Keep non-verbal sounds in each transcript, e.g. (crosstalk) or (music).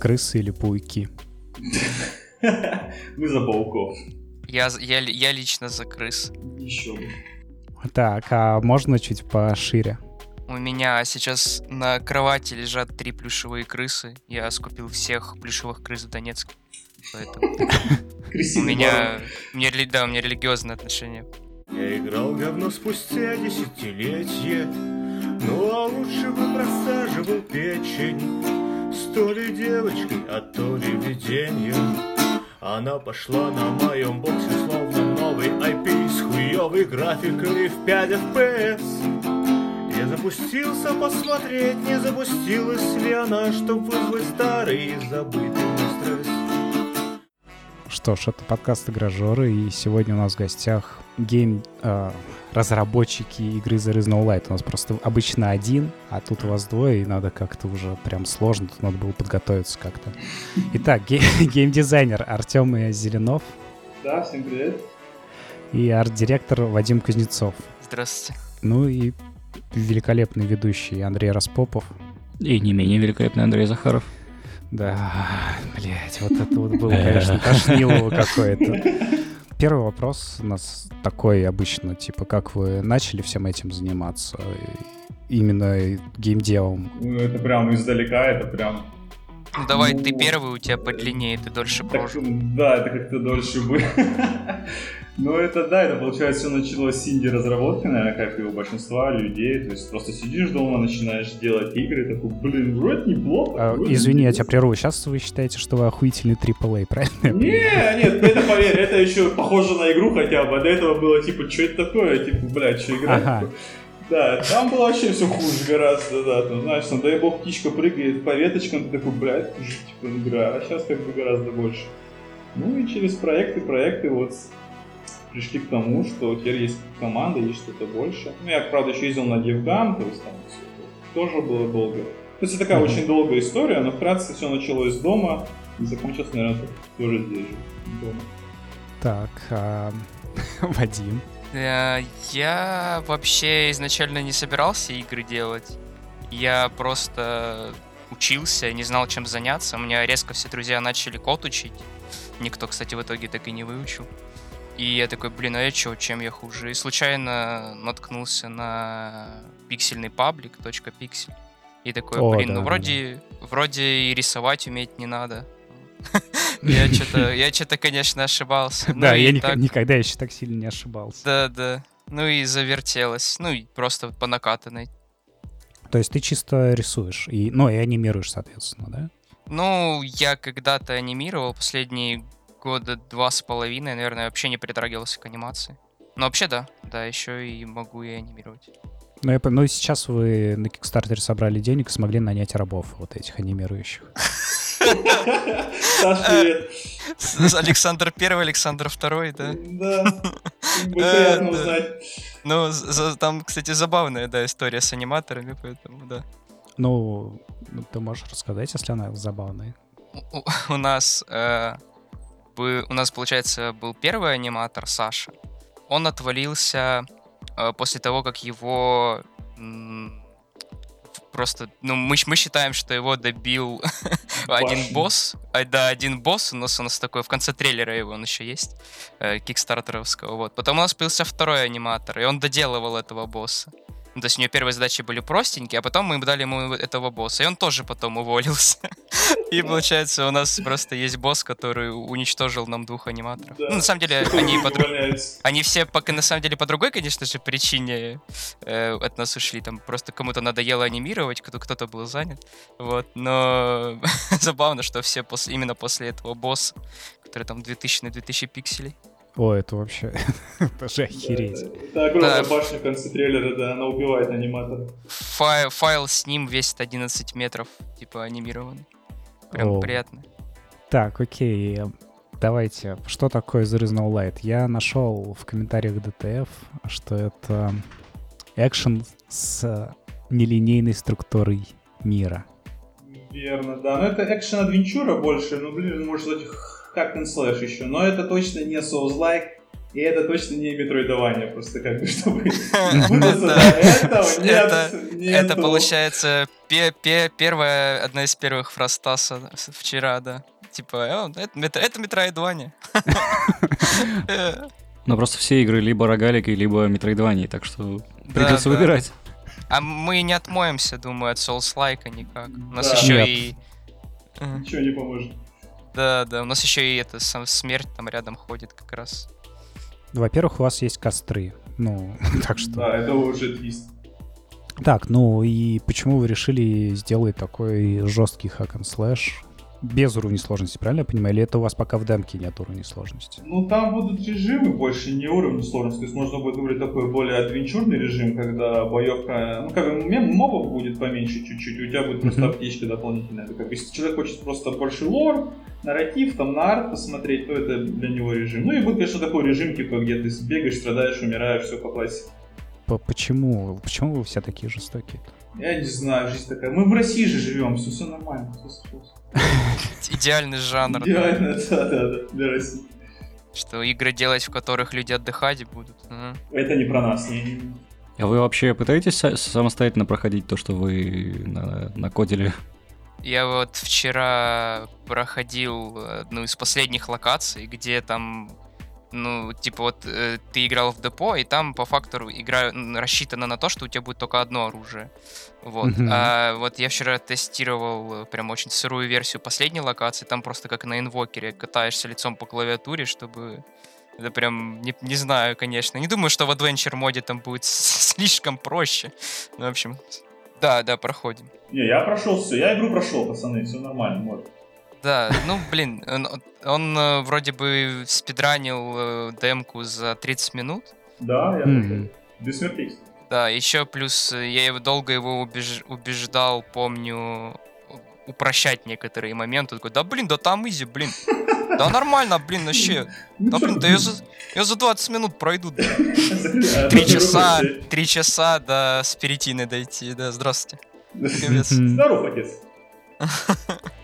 крысы или пауки? (laughs) Мы за пауков. Я, я, я лично за крыс. Еще бы. Так, а можно чуть пошире? У меня сейчас на кровати лежат три плюшевые крысы. Я скупил всех плюшевых крыс в Донецке. Поэтому (laughs) у меня, меня, да, у меня религиозное отношение. Я играл говно спустя десятилетие, ну а лучше бы просаживал печень. То ли девочкой, а то ли видением. Она пошла на моем боксе, словно новый IP с хуёвой графикой в 5 FPS. Я запустился посмотреть, не запустилась ли она, чтоб вызвать старый и забытый. Что ж, это подкаст «Игражоры», и сегодня у нас в гостях гейм... Э, разработчики игры The Is No Light. У нас просто обычно один, а тут у вас двое, и надо как-то уже прям сложно, тут надо было подготовиться как-то. Итак, гей- (laughs) геймдизайнер Артем Зеленов. Да, всем привет. И арт-директор Вадим Кузнецов. Здравствуйте. Ну и великолепный ведущий Андрей Распопов. И не менее великолепный Андрей Захаров. Да, блять, вот это вот было, конечно, тошнилово какое-то. Первый вопрос у нас такой обычно, типа, как вы начали всем этим заниматься? Именно геймдевом. Ну, это прям издалека, это прям... Ну, давай ну, ты первый, у тебя подлиннее, ты дольше прожил. Да, это как-то дольше бы. (laughs) Ну, это да, это получается все началось с инди-разработки, наверное, как и у большинства людей. То есть просто сидишь дома, начинаешь делать игры, такой, блин, вроде неплохо. А, вроде извини, я тебя прерву. Сейчас вы считаете, что вы охуительный AAA, правильно? Не, нет, это поверь, это еще похоже на игру хотя бы. А до этого было типа, что это такое? Типа, блядь, что играть? Ага. Да, там было вообще все хуже гораздо, да, там, знаешь, там, дай бог, птичка прыгает по веточкам, ты такой, блядь, уже, типа, игра, а сейчас как бы гораздо больше. Ну и через проекты, проекты, вот, пришли к тому, что теперь есть команда, есть что-то больше. Ну, я, правда, еще ездил на DevGam, то есть там тоже было долго. То есть это такая mm-hmm. очень долгая история, но вкратце все началось дома и закончилось, наверное, тоже здесь же, дома. Так, а... (laughs) Вадим. Э, я вообще изначально не собирался игры делать. Я просто учился, не знал, чем заняться. У меня резко все друзья начали код учить. Никто, кстати, в итоге так и не выучил. И я такой, блин, а я чё, чем я хуже? И случайно наткнулся на пиксельный паблик, точка пиксель. И такой, О, блин, да, ну вроде, да. вроде и рисовать уметь не надо. (laughs) Я что-то, я что-то, конечно, ошибался. Да, я никогда еще так сильно не ошибался. Да, да. Ну и завертелось. Ну и просто по накатанной. То есть ты чисто рисуешь, и, ну и анимируешь, соответственно, да? Ну, я когда-то анимировал последние года два с половиной, наверное, вообще не притрагивался к анимации. Но вообще да, да, еще и могу и анимировать. Ну, я, ну, сейчас вы на Кикстартере собрали денег и смогли нанять рабов, вот этих анимирующих. (laughs) (laughs) Саш, привет. Александр Первый, Александр Второй, да? Да, приятно узнать. Ну, там, кстати, забавная, да, история с аниматорами, поэтому, да. Ну, ты можешь рассказать, если она забавная? У нас э, у нас, получается, был первый аниматор Саша. Он отвалился э, после того, как его просто, ну, мы, мы считаем, что его добил (laughs) один босс. А, да, один босс у нас у нас такой, в конце трейлера его он еще есть, э, кикстартеровского, вот. Потом у нас появился второй аниматор, и он доделывал этого босса. Ну, то есть у него первые задачи были простенькие, а потом мы дали ему этого босса, и он тоже потом уволился. (laughs) И получается, у нас просто есть босс, который уничтожил нам двух аниматоров. Ну, на самом деле, они, по они все, пока на самом деле, по другой, конечно же, причине э, от нас ушли. Там просто кому-то надоело анимировать, кто-то был занят. Вот. Но (laughs) забавно, что все после, именно после этого босса, который там 2000 на 2000 пикселей. О, это вообще (laughs) даже охереть. Это огромная башня в конце трейлера, да, она убивает аниматора. Файл, файл с ним весит 11 метров, типа анимированный. Прям О. приятно. Так, окей. Давайте, что такое The Is No Light? Я нашел в комментариях DTF, что это экшен с нелинейной структурой мира. Верно, да. Но это экшен-адвенчура больше, ну, блин, может, этих как and Slash еще, но это точно не Souls-like, и это точно не метроидование, просто как бы, (laughs) чтобы (laughs) Это получается первая, одна из первых фраз вчера, да. Типа, это, это Метроидвания. (laughs) Но просто все игры либо рогалики, либо Метроидвания, так что придется выбирать. А мы не отмоемся, думаю, от Souls-like никак. У нас еще и... Ничего не поможет. Да, да, у нас еще и это сам смерть там рядом ходит как раз. Во-первых, у вас есть костры. Ну, (laughs) так что... Да, это уже твист. Так, ну и почему вы решили сделать такой жесткий hack and slash? Без уровня сложности, правильно я понимаю? Или это у вас пока в демке нет уровня сложности? Ну, там будут режимы больше, не уровень сложности. То есть можно будет выбрать такой более адвенчурный режим, когда боевка... Ну, как бы мобов будет поменьше чуть-чуть, у тебя будет просто аптечка дополнительная. Как бы, если человек хочет просто больше лор, нарратив, там, на арт посмотреть, то это для него режим. Ну, и будет, конечно, такой режим, типа, где ты бегаешь, страдаешь, умираешь, все по классике. Почему? Почему вы все такие жестокие? -то? Я не знаю, жизнь такая. Мы в России же живем, все, все нормально, все, все. (laughs) Идеальный жанр. Идеально, да, да, да, для России. Что игры делать, в которых люди отдыхать будут. Это не про нас. Не... А вы вообще пытаетесь самостоятельно проходить то, что вы на накодили? Я вот вчера проходил одну из последних локаций, где там ну, типа вот э, ты играл в депо, и там по факту игра рассчитана на то, что у тебя будет только одно оружие. Вот. Mm-hmm. А вот я вчера тестировал э, прям очень сырую версию последней локации, там просто как на инвокере катаешься лицом по клавиатуре, чтобы... Это прям, не, не знаю, конечно. Не думаю, что в Adventure моде там будет (laughs) слишком проще. Ну, в общем, да, да, проходим. Не, я прошел все, я игру прошел, пацаны, все нормально, мод. Да, ну, блин, он, он э, вроде бы спидранил э, демку за 30 минут. Да, я mm-hmm. без смертей. Да, еще плюс э, я его долго его убеж... убеждал, помню, упрощать некоторые моменты. Такой, да блин, да там изи, блин. Да нормально, блин, вообще. Да блин, да я за, я за 20 минут пройду. (laughs) Три часа, три часа до Спиритины дойти, да, здравствуйте. (laughs) Здорово, отец. (laughs)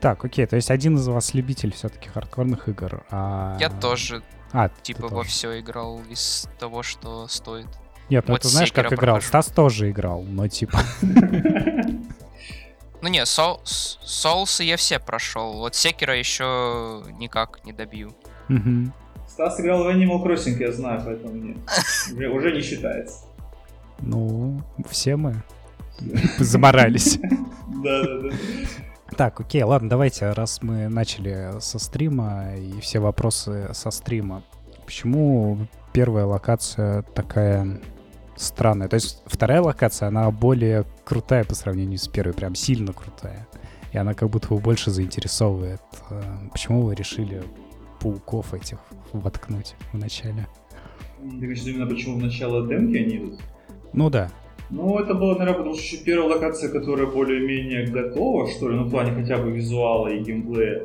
Так, окей, то есть один из вас любитель все-таки хардкорных игр. А... Я тоже. А, типа во тоже. все играл из того, что стоит. Нет, ну вот ты знаешь, как играл. Прохожу. Стас тоже играл, но типа. Ну не, соусы я все прошел. Вот Секера еще никак не добью. Стас играл в Animal Crossing, я знаю, поэтому нет. (laughs) Уже не считается. Ну, все мы заморались. (laughs) Да, да, да. Так, окей, ладно, давайте, раз мы начали со стрима и все вопросы со стрима. Почему первая локация такая странная? То есть вторая локация, она более крутая по сравнению с первой, прям сильно крутая. И она как будто бы больше заинтересовывает. Э, почему вы решили пауков этих воткнуть в начале? Ты говоришь, именно почему в начало демки они идут? Ну да. Ну, это было, наверное, потому что еще первая локация, которая более-менее готова, что ли, ну, в плане хотя бы визуала и геймплея.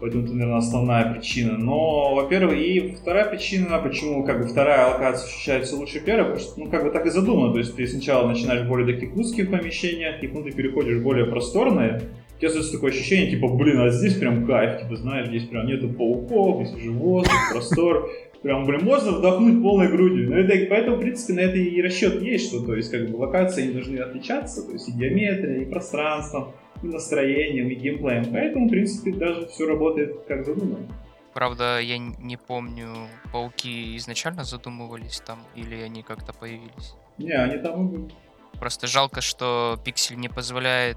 Поэтому это, наверное, основная причина. Но, во-первых, и вторая причина, почему как бы вторая локация ощущается лучше первой, потому что, ну, как бы так и задумано. То есть ты сначала начинаешь более таких узких помещениях, и потом ты переходишь в более просторные. У тебя остается такое ощущение, типа, блин, а здесь прям кайф, типа, знаешь, здесь прям нету пауков, здесь уже воздух, простор. Прям, блин, можно вдохнуть полной грудью. Но это, поэтому, в принципе, на это и расчет есть, что, то есть, как бы, локации не должны отличаться, то есть, и геометрией, и пространством, и настроением, и геймплеем. Поэтому, в принципе, даже все работает как задумано. Правда, я не помню, пауки изначально задумывались там, или они как-то появились? Не, они там и были. Просто жалко, что пиксель не позволяет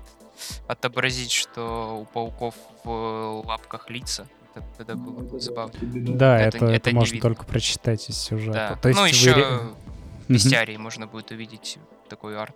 отобразить, что у пауков в лапках лица. Это, это было ну, забавно. Да, это, это, это можно видно. только прочитать из сюжета. Да. То есть ну, еще вы... в бестиарии можно будет увидеть такой арт,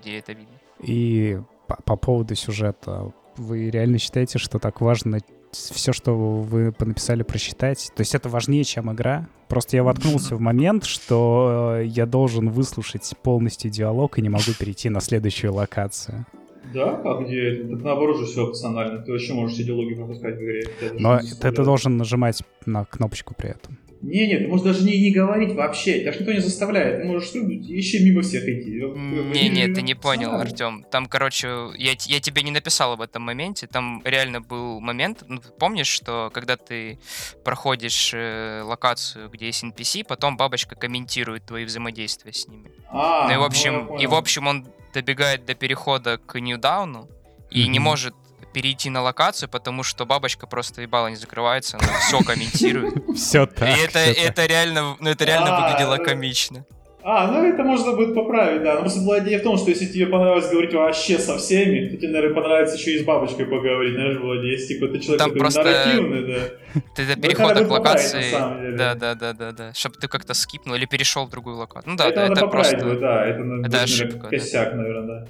где это видно. И по, по поводу сюжета, вы реально считаете, что так важно все, что вы написали, прочитать. То есть это важнее, чем игра. Просто я воткнулся в момент, что я должен выслушать полностью диалог и не могу перейти на следующую локацию. Да? А где? Так наоборот же все опционально. Ты вообще можешь диалоги пропускать в игре. Но ты, ты должен нажимать на кнопочку при этом. Не, нет, ты можешь даже не, не говорить вообще, тебя же никто не заставляет, ты можешь ну, еще мимо всех идти. Не, не, ты не понял, Артем. Там, короче, я, я тебе не написал об этом моменте, там реально был момент, ну, помнишь, что когда ты проходишь э, локацию, где есть NPC, потом бабочка комментирует твои взаимодействия с ними. А, ну и в общем, ну, и в общем он добегает до перехода к Ньюдауну и mm-hmm. не может перейти на локацию, потому что бабочка просто ебало не закрывается, она все комментирует. (laughs) Все так. И это, это реально, ну это реально а, выглядело комично. А, ну это можно будет поправить, да. Но просто была идея в том, что если тебе понравилось говорить вообще со всеми, то тебе, наверное, понравится еще и с бабочкой поговорить, знаешь, Влади. Если типа ты человек Там такой просто... нарративный, да. Ты до перехода к локации... Да, да, да, да, да. Чтобы ты как-то скипнул или перешел в другую локацию. Ну да, это, это, просто... Да, это, это ошибка. Косяк, наверное, да.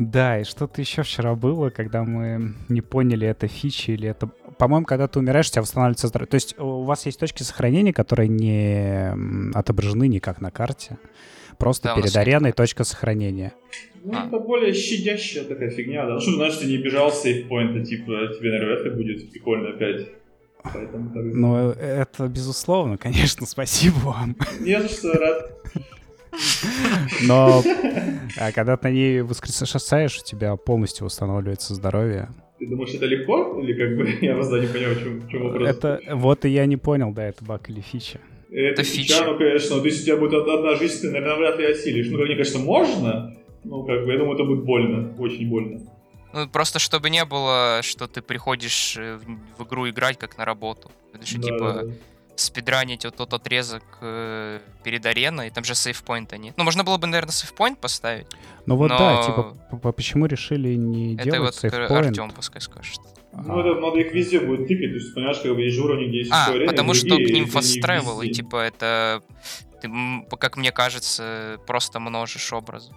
Да, и что-то еще вчера было, когда мы не поняли, это фичи или это... По-моему, когда ты умираешь, у тебя восстанавливается здоровье. То есть у вас есть точки сохранения, которые не отображены никак на карте. Просто да, перед ареной точка сохранения. Ну, а. это более щадящая такая фигня, да. Ну, что значит, ты не бежал с сейфпоинта, типа, тебе, наверное, это будет прикольно опять. Поэтому, так ну, это безусловно, (laughs) конечно, спасибо вам. Не за что, рад. Но а когда ты на ней воскресаешь, у тебя полностью восстанавливается здоровье. Ты думаешь, это легко? Или как бы я вас не понял, в чем, в чем вопрос? Это, вот и я не понял, да, это баг или фича. Это, это фича, фича, ну, конечно. То есть у тебя будет одна жизнь, ты, наверное, вряд ли осилишь. Ну, мне, конечно, можно, но как бы я думаю, это будет больно, очень больно. Ну, просто чтобы не было, что ты приходишь э, в, в игру играть как на работу. Это же да, типа да, да спидранить вот тот отрезок э, перед ареной, там же сейфпоинта нет. Ну, можно было бы, наверное, сейфпоинт поставить. Ну вот но... да, типа, почему решили не это делать вот сейфпоинт? Артем пускай скажет. Ну, это надо их везде будет тыкать, то есть, понимаешь, как бы есть же уровни, где есть А, арены, потому что к ним fast travel, и типа это, ты, как мне кажется, просто множишь образы.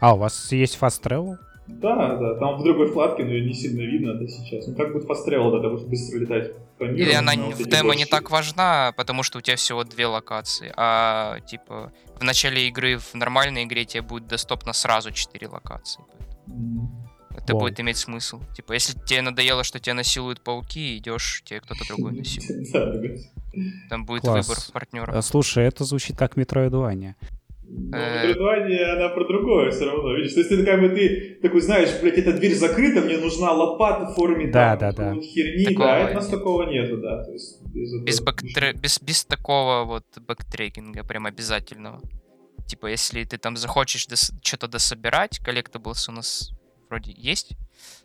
А, у вас есть fast travel? Да, да, там в другой вкладке, но ее не сильно видно это сейчас. Ну как будет fast travel, да, потому что быстро летать. Или она в демо не так важна, потому что у тебя всего две локации, а типа в начале игры, в нормальной игре тебе будет доступно сразу четыре локации. Это wow. будет иметь смысл. Типа, если тебе надоело, что тебя насилуют пауки, идешь, тебе кто-то другой насилует. (laughs) Там будет выбор партнера. Э, слушай, это звучит как Metroidvania. Но Metroidvania, э, она про другое все равно, видишь? То есть ты как бы ты такой знаешь, блядь, эта дверь закрыта, мне нужна лопата в форме да, да, да. херни, такого да, у нас такого нету, да. То есть, без, без, бэктре... без, без такого вот бэктрекинга прям обязательного. Типа, если ты там захочешь дос... что-то дособирать, collectables у нас вроде есть.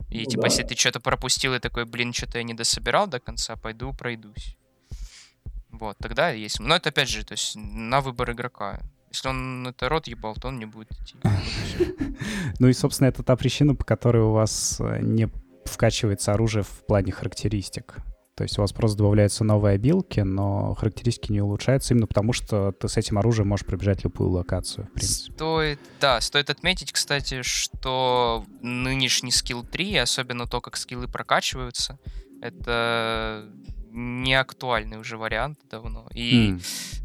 И ну, типа, да. если ты что-то пропустил и такой, блин, что-то я не дособирал до конца, пойду пройдусь. Вот, тогда есть. Но это опять же, то есть на выбор игрока. Если он это рот ебал, то он не будет идти. (laughs) Ну и, собственно, это та причина, по которой у вас э, не вкачивается оружие в плане характеристик. То есть у вас просто добавляются новые обилки, но характеристики не улучшаются именно потому, что ты с этим оружием можешь пробежать любую локацию, в принципе. Стоит, да, стоит отметить, кстати, что нынешний скилл 3, особенно то, как скиллы прокачиваются, это не актуальный уже вариант давно. И mm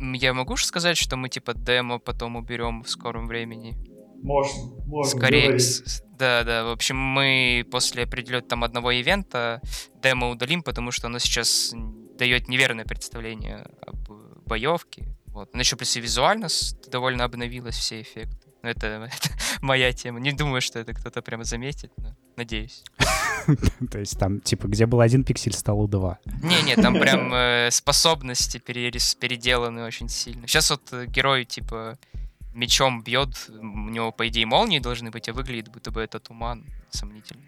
я могу же сказать, что мы типа демо потом уберем в скором времени? Можно, можно. Скорее, с, да, да. В общем, мы после определенного там одного ивента демо удалим, потому что оно сейчас дает неверное представление об боевке. Вот. Но еще плюс и визуально довольно обновилось все эффекты. Но это, (laughs) это моя тема. Не думаю, что это кто-то прямо заметит, но надеюсь. (laughs) То есть там, типа, где был один пиксель, стало два. Не-не, там (laughs) прям э, способности переделаны очень сильно. Сейчас вот э, герой, типа, мечом бьет, у него, по идее, молнии должны быть, а выглядит, будто бы это туман сомнительный.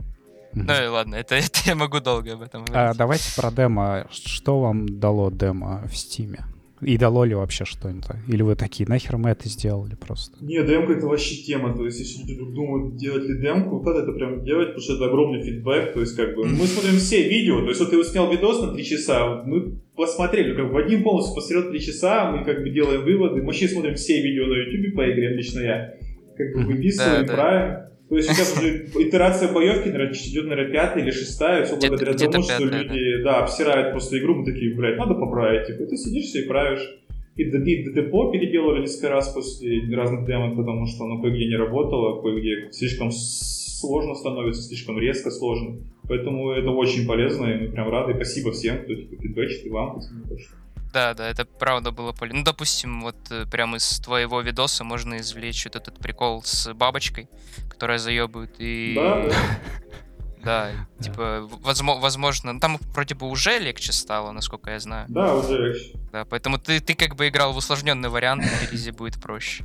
Ну и ладно, это, (laughs) это я могу долго об этом говорить. А, давайте про демо. Что вам дало демо в Стиме? И дало ли вообще что-нибудь? Или вы такие, нахер мы это сделали просто? Не, демка это вообще тема. То есть, если люди думают, делать ли демку, надо это прям делать, потому что это огромный фидбэк. То есть, как бы, мы смотрим все видео. То есть, вот ты снял видос на 3 часа, мы посмотрели, как бы один полностью посмотрел 3 часа, мы как бы делаем выводы. Мы вообще смотрим все видео на YouTube по игре, лично я. Как бы выписываем, да, правим. То есть сейчас уже итерация боевки, наверное, идет, наверное, пятая или шестая, все благодаря тому, что люди, да. обсирают просто игру, мы такие, блядь, надо поправить. Типа, ты сидишь все и правишь. И, и депо переделывали несколько раз после разных демок, потому что оно кое-где не работало, кое-где слишком сложно становится, слишком резко сложно. Поэтому это очень полезно, и мы прям рады. Спасибо всем, кто типа, фидбэчит, и вам, пацаны, точно. Да, да, это правда было полезно. Ну, допустим, вот э, прямо из твоего видоса можно извлечь вот этот прикол с бабочкой, которая заебывает и... Да, да. (laughs) Да, типа, возможно, возможно, там вроде бы уже легче стало, насколько я знаю. Да, уже легче. Да, поэтому ты, ты как бы играл в усложненный вариант, на релизе будет проще.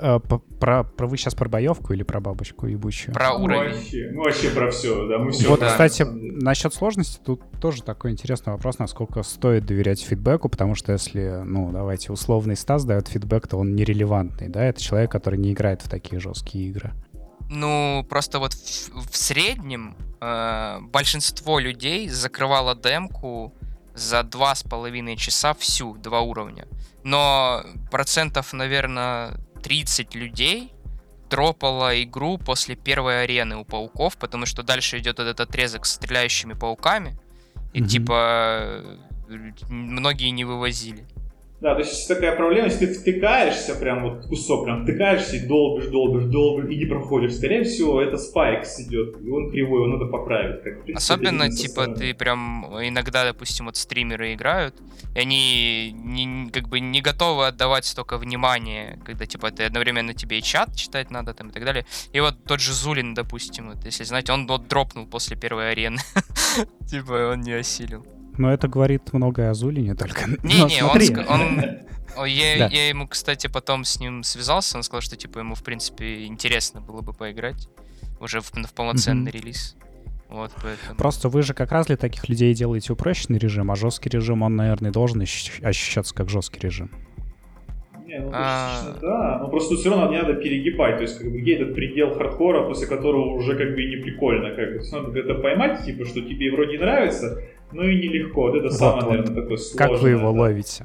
А, про, про вы сейчас про боевку или про бабочку ебучую? Про ну, уровень. Вообще, ну, вообще про все, да, мы все. Вот, да. кстати, насчет сложности, тут тоже такой интересный вопрос, насколько стоит доверять фидбэку, потому что если, ну, давайте, условный Стас дает фидбэк, то он нерелевантный, да, это человек, который не играет в такие жесткие игры. Ну, просто вот в, в среднем э, большинство людей закрывало демку за два с половиной часа всю, два уровня. Но процентов, наверное, 30 людей дропало игру после первой арены у пауков, потому что дальше идет этот отрезок с стреляющими пауками, и Мгм. типа э, многие не вывозили. Да, то есть такая проблема, если ты втыкаешься, прям вот кусок, прям втыкаешься и долбишь, долбишь, долбишь, и не проходишь, скорее всего, это спайкс идет, и он кривой, его надо поправить. Как, Особенно, типа, ты прям иногда, допустим, вот стримеры играют, и они не, как бы не готовы отдавать столько внимания, когда, типа, ты одновременно тебе и чат читать надо там и так далее. И вот тот же Зулин, допустим, вот, если знаете, он вот дропнул после первой арены. (laughs) Типа, он не осилил. Но это говорит многое о Зулине только. (laughs) Не-не, он, он- (laughs) я, Да. я ему, кстати, потом с ним связался, он сказал, что, типа, ему, в принципе, интересно было бы поиграть уже в, в полноценный релиз. Вот, поэтому... Просто вы же как раз для таких людей делаете упрощенный режим, а жесткий режим, он, наверное, должен ощущ- ощущаться как жесткий режим. Не, ну, А. да, но просто все равно не надо перегибать, то есть как бы где этот предел хардкора, после которого уже как бы и не прикольно, как бы, надо это поймать, типа, что тебе вроде нравится, но и нелегко, вот это Вот, самое, вот. наверное, такое сложное. Как вы его да. ловите?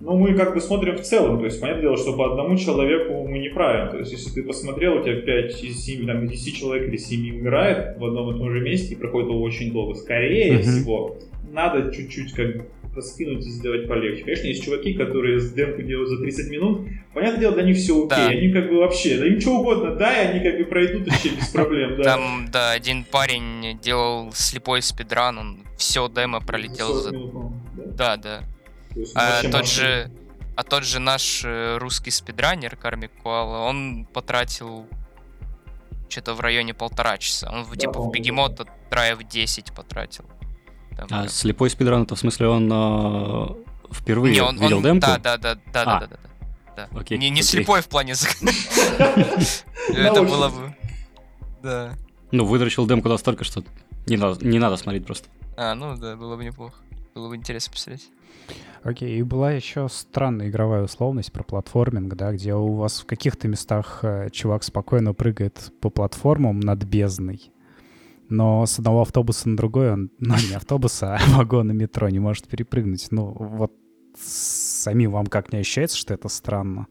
Ну, мы как бы смотрим в целом, то есть, понятное дело, что по одному человеку мы не правим. То есть, если ты посмотрел, у тебя 5 из 7, там, из 10 человек или 7 умирает в одном и том же месте и проходит его очень долго. Скорее Мгм. всего, надо чуть-чуть как бы раскинуть и сделать полегче. Конечно, есть чуваки, которые с демку делают за 30 минут. Понятное дело, для них все окей. Да. Они как бы вообще, да им что угодно, да, и они как бы пройдут вообще без проблем, да. Там, да, один парень делал слепой спидран, он все демо пролетел 40 за... минут, да. Да, да. То есть, А тот же, а тот же наш э, русский спидранер Кармик Куала, он потратил что-то в районе полтора часа. Он Да, типа в бегемота драйв 10 потратил. Там А прям- слепой спидран, это в смысле он а, впервые Не, он, видел он- демку? Да, да, да, да, да, А. да, да, да. Да. Окей, Не, не окей. слепой в плане. (laughs) Это было бы. Да. Ну, выдрочил демку настолько, что не надо, не надо смотреть просто. А, ну да, было бы неплохо. Было бы интересно посмотреть. Окей, и была еще странная игровая условность про платформинг, да, где у вас в каких-то местах э, чувак спокойно прыгает по платформам над бездной, но с одного автобуса на другой он, ну, не автобуса, а (laughs) вагона метро не может перепрыгнуть. Ну, вот самим вам как не ощущается, что это странно?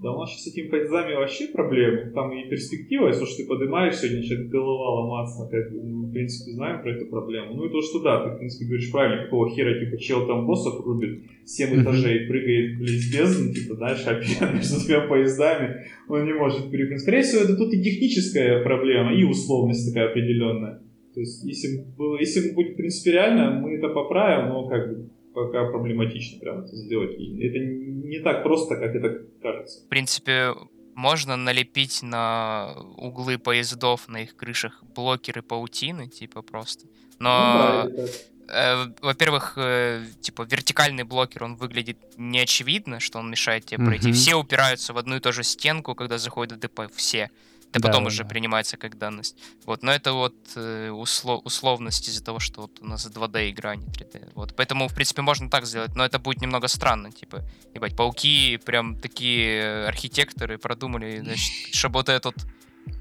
Да у нас сейчас с этими поездами вообще проблемы. Там и перспектива, если уж ты поднимаешься, начинает голова ломаться. Как бы, мы, в принципе, знаем про эту проблему. Ну и то, что да, ты, в принципе, говоришь правильно, какого хера, типа, чел там боссов рубит, 7 Мгм. этажей, прыгает, блин, с бездны, типа, дальше опять между двумя поездами, он не может перепрыгнуть. Скорее всего, это тут и техническая проблема, и условность такая определенная. То есть, если, если будет, в принципе, реально, мы это поправим, но как бы пока проблематично прям это сделать. И это не так просто, как это кажется. В принципе, можно налепить на углы поездов, на их крышах блокеры паутины, типа просто. Но, Ну да, э, во-первых, э, типа вертикальный блокер, он выглядит неочевидно, что он мешает тебе пройти. Мгм. Все упираются в одну и ту же стенку, когда заходят в ДП. Все. Это Да, потом да, уже да. принимается как данность. Вот, но это вот э, усло- условность из-за того, что вот у нас 2D игра, а не 3D. Вот, поэтому, в принципе, можно так сделать, но это будет немного странно, типа, ебать, пауки, прям такие э, архитекторы продумали, значит, чтобы вот этот,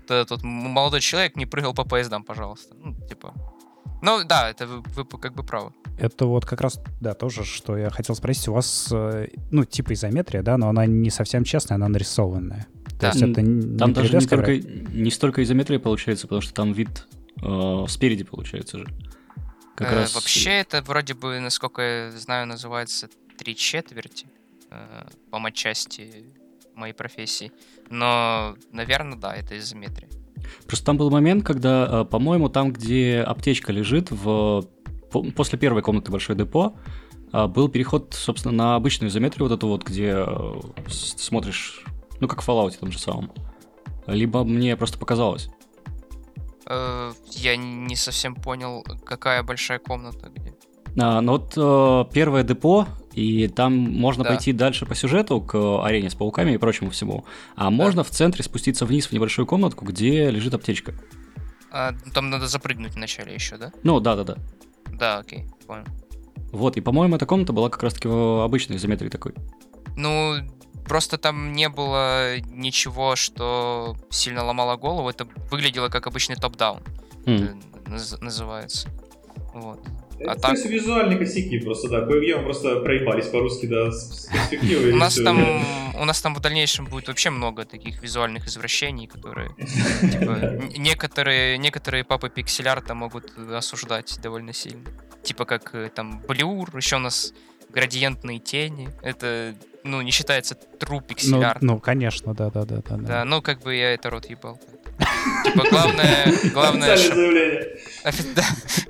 этот м- молодой человек не прыгал по поездам, пожалуйста. Ну, типа. Ну, да, это вы, вы как бы правы. Это вот как раз, да, тоже, что я хотел спросить. У вас, э, ну, типа изометрия, да, но она не совсем честная, она нарисованная. Да. То есть это Там не даже 3D не, с камерой? только, не столько изометрия получается, потому что там вид э, спереди получается же. Как Э, раз Вообще это вроде бы, насколько я знаю, называется три четверти э, по матчасти моей профессии. Но, наверное, да, это изометрия. Просто там был момент, когда, по-моему, там, где аптечка лежит, в... после первой комнаты большое депо, был переход, собственно, на обычную изометрию, вот эту вот, где смотришь, ну, как в Fallout том же самом. Либо мне просто показалось. Э, я не совсем понял, какая большая комната где. А, ну вот э, первое депо, и там можно да. пойти дальше по сюжету к арене с пауками и прочему всему. А да. можно в центре спуститься вниз в небольшую комнатку, где лежит аптечка. А, там надо запрыгнуть вначале еще, да? Ну, да-да-да. Да, окей, понял. Вот, и, по-моему, эта комната была как раз-таки в обычной изометрии такой. Ну, Просто там не было ничего, что сильно ломало голову. Это выглядело как обычный топ-даун. Mm. называется. Вот. Это, а так... есть визуальные косяки просто, да. Кое-где мы просто проебались по-русски, да, с перспективой. У нас, там, у нас там в дальнейшем будет вообще много таких визуальных извращений, которые, (laughs) типа, некоторые, некоторые папы пиксель-арта могут осуждать довольно сильно. Типа как э, там блюр, еще у нас градиентные тени. Это ну, не считается true pixel art. Ну, ну, конечно, да-да-да. Да, да, ну, как бы я это рот ебал. Типа, главное, главное, чтоб...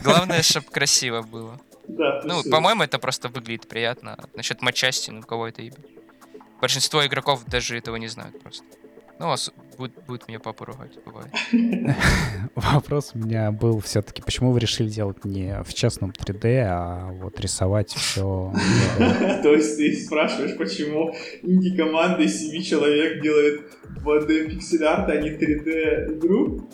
главное, чтобы красиво было. Да, ну, по-моему, это просто выглядит приятно. Насчет матчасти, ну, кого это ебет. Большинство игроков даже этого не знают просто. Ну, вас будет, будет меня папа ругать, бывает. (laughs) Вопрос у меня был все-таки, почему вы решили делать не в честном 3D, а вот рисовать все... (laughs) То есть ты спрашиваешь, почему инди-команда из 7 человек делает 2D пиксель-арт, а не 3D игру?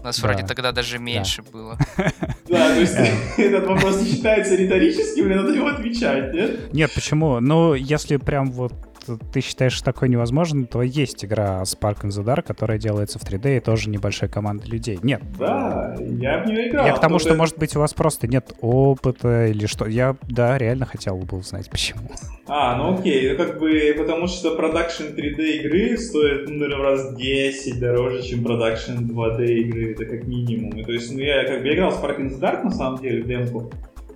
У нас да. вроде тогда даже меньше да. было. (laughs) Да, то есть этот вопрос не считается риторическим, мне надо на него отвечать, нет? Нет, почему? Ну, если прям вот ты считаешь, что такое невозможно, то есть игра Spark in the Dark, которая делается в 3D и тоже небольшой командой людей. Нет. Да, я в нее играл. Я к тому, что, это... может быть, у вас просто нет опыта или что. Я, да, реально хотел бы узнать, почему. А, ну окей, ну как бы, потому что продакшн 3D игры стоит, ну, наверное, раз 10 дороже, чем продакшн 2D игры, это как минимум. И, то есть, ну, я как бы играл в Spark in the Dark, на самом деле, в демку,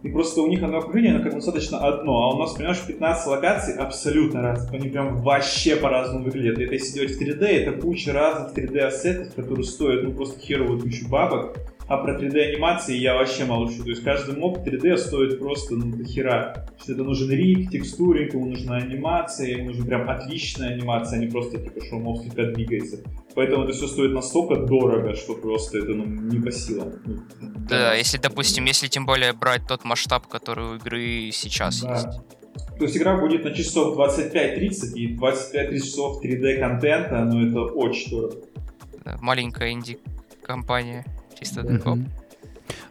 и просто у них оно окружение, оно как бы достаточно одно, а у нас, понимаешь, 15 локаций абсолютно разных, они прям вообще по-разному выглядят. Это если делать в 3D, это куча разных 3D-ассетов, которые стоят, ну, просто херовую тысячу бабок, а про 3D-анимации я вообще молчу. То есть каждый моб 3D стоит просто, ну, до хера. Что это нужен рик, текстуринг, ему нужна анимация, ему нужна прям отличная анимация, а не просто, типа, что моб слегка двигается. Поэтому это все стоит настолько дорого, что просто это, ну, не по силам. Ну, да, если, допустим, если тем более брать тот масштаб, который у игры сейчас да. есть. То есть игра будет на часов 25-30 и 25-30 часов 3D контента, но это очень дорого. Маленькая инди-компания. Чисто такого.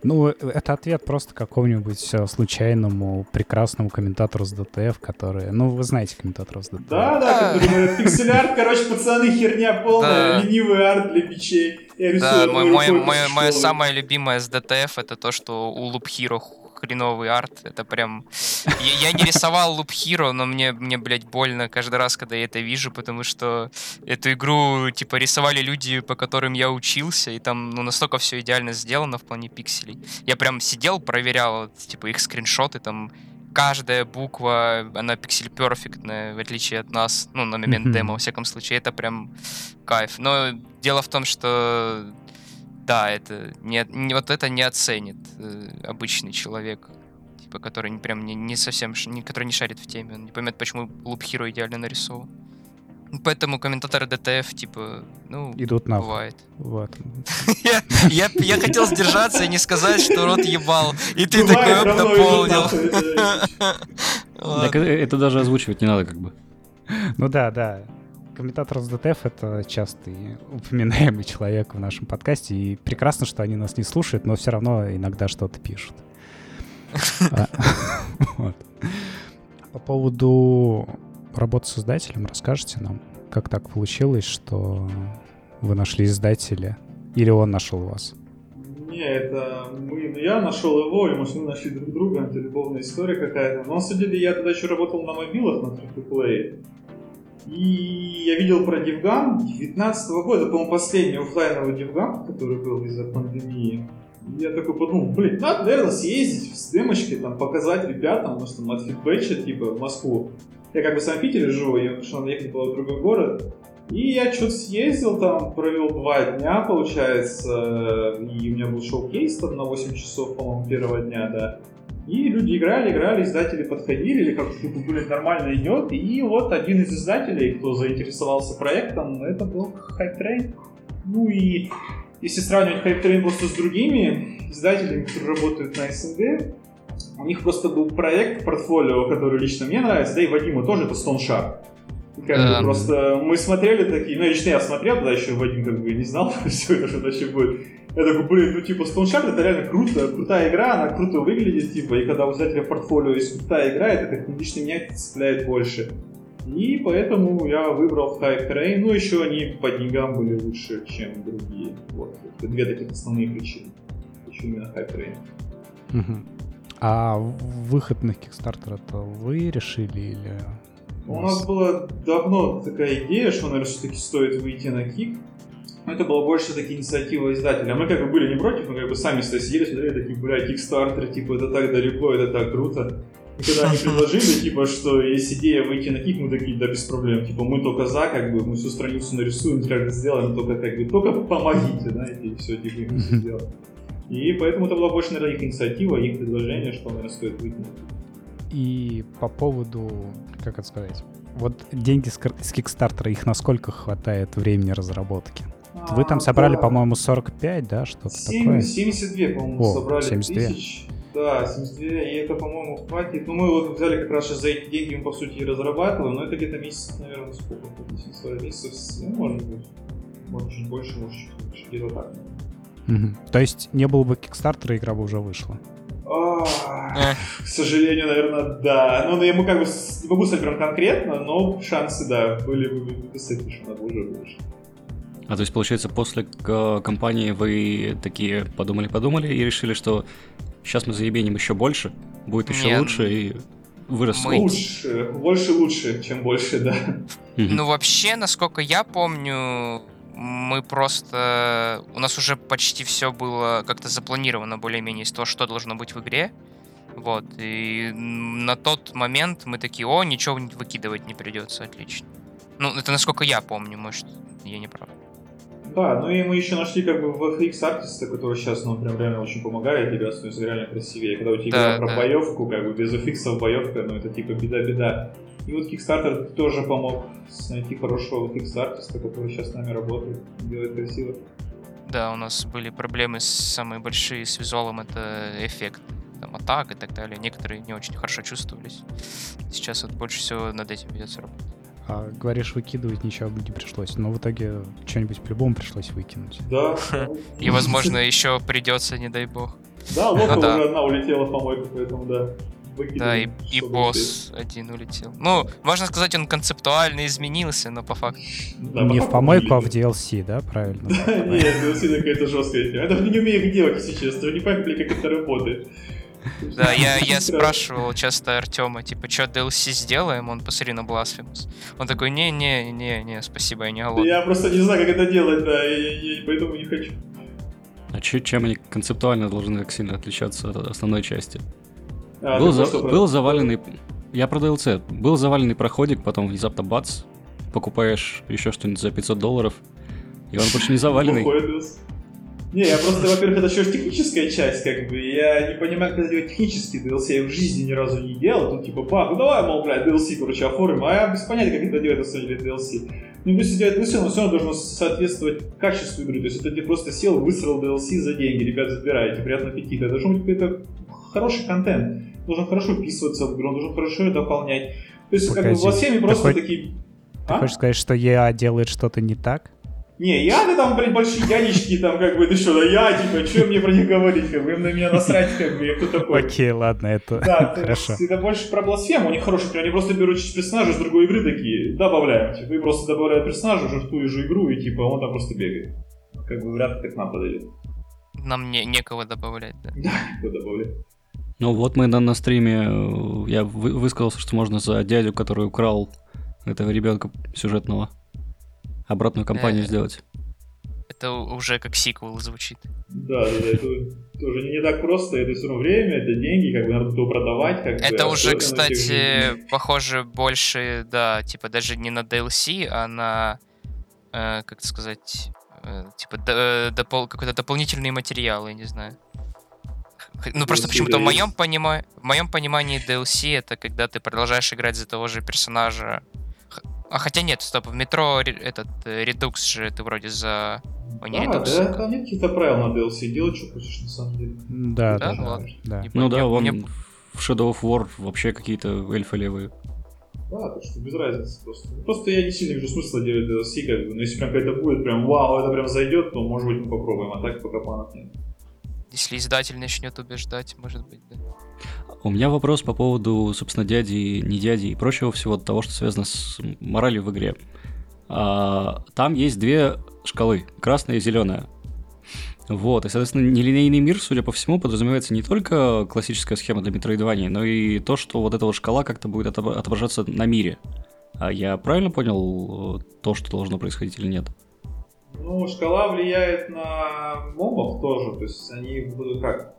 Ну, это ответ просто какому-нибудь э, случайному прекрасному комментатору с DTF, который... Ну, вы знаете комментаторов с DTF. Да, да, который говорит, пиксель-арт, короче, пацаны, херня полная, ленивый арт для печей. да, мое самое любимое с DTF это то, что у Loop Hero хреновый арт. Это прям... Я, я не рисовал Loop Hero, но мне, мне, блядь, больно каждый раз, когда я это вижу, потому что эту игру, типа, рисовали люди, по которым я учился, и там, ну, настолько все идеально сделано в плане пикселей. Я прям сидел, проверял, типа, их скриншоты, там, каждая буква, она пиксель перфектная, в отличие от нас, ну, на момент mm-hmm. демо, во всяком случае, это прям кайф. Но дело в том, что да, это не, не вот это не оценит э, обычный человек, типа, который не прям не, не совсем, не, который не шарит в теме, он не поймет, почему Луп Хиро идеально нарисован. Поэтому комментаторы DTF, типа, ну, идут на бывает. Вот. (laughs) я, я, я хотел сдержаться и не сказать, что рот ебал. И ты такой оп, дополнил. Так (laughs) это даже озвучивать не надо, как бы. Ну да, да комментатор с DTF — это частый упоминаемый человек в нашем подкасте, и прекрасно, что они нас не слушают, но все равно иногда что-то пишут. А, (laughs) По поводу работы с издателем расскажете нам, как так получилось, что вы нашли издателя, или он нашел вас? Не, это мы, ну, я нашел его, или может мы нашли друг друга, это любовная история какая-то. Но на самом деле я тогда еще работал на мобилах, на free и я видел про Дивгам 19 года, по-моему, последний офлайновый Дивгам, который был из-за пандемии. Я такой подумал, блин, надо, наверное, съездить с демочкой, там, показать ребятам, может, там, отфидбэчат, типа, в Москву. Я как бы сам в Питере живу, я что надо ехать в другой город. И я что-то съездил там, провел два дня, получается, и у меня был шоу-кейс там на 8 часов, по-моему, первого дня, да. И люди играли, играли, издатели подходили, или как-то, типа, блин, нормально идет. И вот один из издателей, кто заинтересовался проектом, это был Train. Ну и если сравнивать Train просто с другими издателями, которые работают на СНГ, у них просто был проект, портфолио, который лично мне нравится, да и Вадиму тоже, это Stone Shark. Как бы просто мы смотрели такие, ну лично я смотрел, тогда еще Вадим как бы не знал, (laughs) все это что вообще будет. Я такой, блин, ну типа Stone Shard это реально круто, крутая игра, она круто выглядит, типа, и когда у в портфолио есть крутая игра, это как лично меня цепляет больше. И поэтому я выбрал Hype Train, ну еще они по деньгам были лучше, чем другие. Вот, это две таких основные причины, почему именно Hype Train. Угу. А выход на Kickstarter это вы решили или... У нас была давно такая идея, что, наверное, все-таки стоит выйти на кик. Но это была больше таки инициатива издателя. Мы как бы были не против, мы как бы сами сидели, смотрели, такие, бля, Kickstarter, типа, это так далеко, это так круто. И когда они предложили, (laughs) типа, что есть идея выйти на кик, мы такие, да, без проблем. Типа, мы только за, как бы, мы всю страницу нарисуем, как сделаем, только, как бы, только помогите, знаете, и все, типа, мы все сделаем. И поэтому это была больше, наверное, их инициатива, их предложение, что, наверное, стоит выйти на кик. И по поводу, как это сказать, вот деньги с, с Kickstarter, их насколько хватает времени разработки? Вы там собрали, да. по-моему, 45, да, что-то 7, такое? 72, по-моему, О, собрали 72. тысяч. Да, 72, и это, по-моему, хватит. Ну, мы вот взяли как раз за эти деньги, мы, по сути, и разрабатываем, но это где-то месяц, наверное, сколько? 40 месяцев, ну, может быть, может, чуть больше, может, чуть больше, где-то так. Угу. То есть не было бы Кикстартера, игра бы уже вышла? К сожалению, наверное, да. Ну, я ему как бы не могу сказать прям конкретно, но шансы, да, были бы высоки, что она уже вышла. А то есть, получается, после кампании вы такие подумали-подумали и решили, что сейчас мы заебеним еще больше, будет еще Нет. лучше и вырос. Мы... Лучше, больше лучше, чем больше, да. Ну, вообще, насколько я помню, мы просто... У нас уже почти все было как-то запланировано более-менее того, что должно быть в игре. Вот, и на тот момент мы такие, о, ничего выкидывать не придется, отлично. Ну, это насколько я помню, может, я не прав. Да, ну и мы еще нашли как бы VFX артиста, который сейчас нам прям реально очень помогает, игра становится реально красивее. Когда у тебя да, игра про да. боевку, как бы без VFX боевка, ну это типа беда-беда. И вот Kickstarter тоже помог найти хорошего VFX артиста, который сейчас с нами работает, делает красиво. Да, у нас были проблемы с самые большие с визуалом, это эффект там, атак и так далее. Некоторые не очень хорошо чувствовались. Сейчас вот больше всего над этим ведется работа. А, говоришь, выкидывать ничего бы не пришлось, но в итоге что-нибудь по-любому пришлось выкинуть. Да. И, возможно, еще придется, не дай бог. Да, Лока ну уже одна улетела в помойку, поэтому да. Да, и, и босс один улетел. Ну, можно сказать, он концептуально изменился, но по факту. Да, не по в помойку, а в DLC, да, правильно? (laughs) Нет, DLC какая-то жесткая тема. Это не умею делать, если честно. Не поняли, как это работает. Да, я, (laughs) я спрашивал часто Артема, типа, что DLC сделаем? Он посмотри на Blasphemous. Он такой, не-не-не-не, спасибо, я не голодный. Я просто не знаю, как это делать, да, и, и поэтому не хочу. А че, чем они концептуально должны так сильно отличаться от основной части? А, был, за, был заваленный... Я про DLC. Был заваленный проходик, потом внезапно бац, покупаешь еще что-нибудь за 500 долларов, и он больше не заваленный. Не, я просто, во-первых, это еще техническая часть, как бы. Я не понимаю, как сделать технический DLC. Я в жизни ни разу не делал. Тут типа, бах, ну давай, мол, блядь, DLC, короче, оформим. А я без понятия, как это делать, на самом деле, DLC. Ну, если делать DLC, но все равно должно соответствовать качеству игры. То есть это ты просто сел, высрал DLC за деньги. Ребят, забирайте, приятного аппетита. Это должен быть какой-то хороший контент. Должен хорошо вписываться в игру, он должен хорошо ее дополнять. То есть, Погоди. как бы, во всеми просто ты такие... Ты а? хочешь сказать, что EA делает что-то не так? Не, я ты там, блин, большие янички, там, как бы, ты что, да я, типа, что мне про них говорить, как бы, им на меня насрать, как бы, я кто такой. Окей, ладно, это да, (laughs) хорошо. Это, это больше про бласфему, у них хороший, они просто берут персонажа из другой игры такие, добавляем, типа, и просто добавляют персонажа уже в ту же игру, и, типа, он там просто бегает. Как бы, вряд ли к нам подойдет. Нам не, некого добавлять, да? Да, (laughs) некого добавлять. Ну вот мы на, на стриме, э, я вы, высказался, что можно за дядю, который украл этого ребенка сюжетного обратную кампанию э, сделать. Это уже как сиквел звучит. Да, да, да, это тоже не так просто, это все равно время, это деньги, как бы надо то продавать. Как это бы, уже, кстати, похоже больше, да, типа даже не на DLC, а на э, как сказать, э, типа д- допол- какой-то дополнительный материал, я не знаю. Ну просто почему-то в моем, понима... в моем понимании DLC это когда ты продолжаешь играть за того же персонажа. А хотя нет, стоп, в метро этот редукс же ты вроде за О, не, да, да, там нет каких-то правил на DLC, делай, что хочешь, на самом деле. Да, да, да. ну ладно. да. Ну да, вон в Shadow of War вообще какие-то эльфы левые. Да, так что без разницы просто. Просто я не сильно вижу смысла делать DLC, как бы, но если прям какая-то будет, прям вау, это прям зайдет, то может быть мы попробуем, а так пока планов нет. Если издатель начнет убеждать, может быть, да. У меня вопрос по поводу, собственно, дяди, не дяди и прочего всего того, что связано с моралью в игре. А, там есть две шкалы, красная и зеленая. Вот, и, соответственно, нелинейный мир, судя по всему, подразумевается не только классическая схема для метроидвания, но и то, что вот эта вот шкала как-то будет отображаться на мире. А я правильно понял э, то, что должно происходить или нет? Ну, шкала влияет на мобов тоже, то есть они будут как?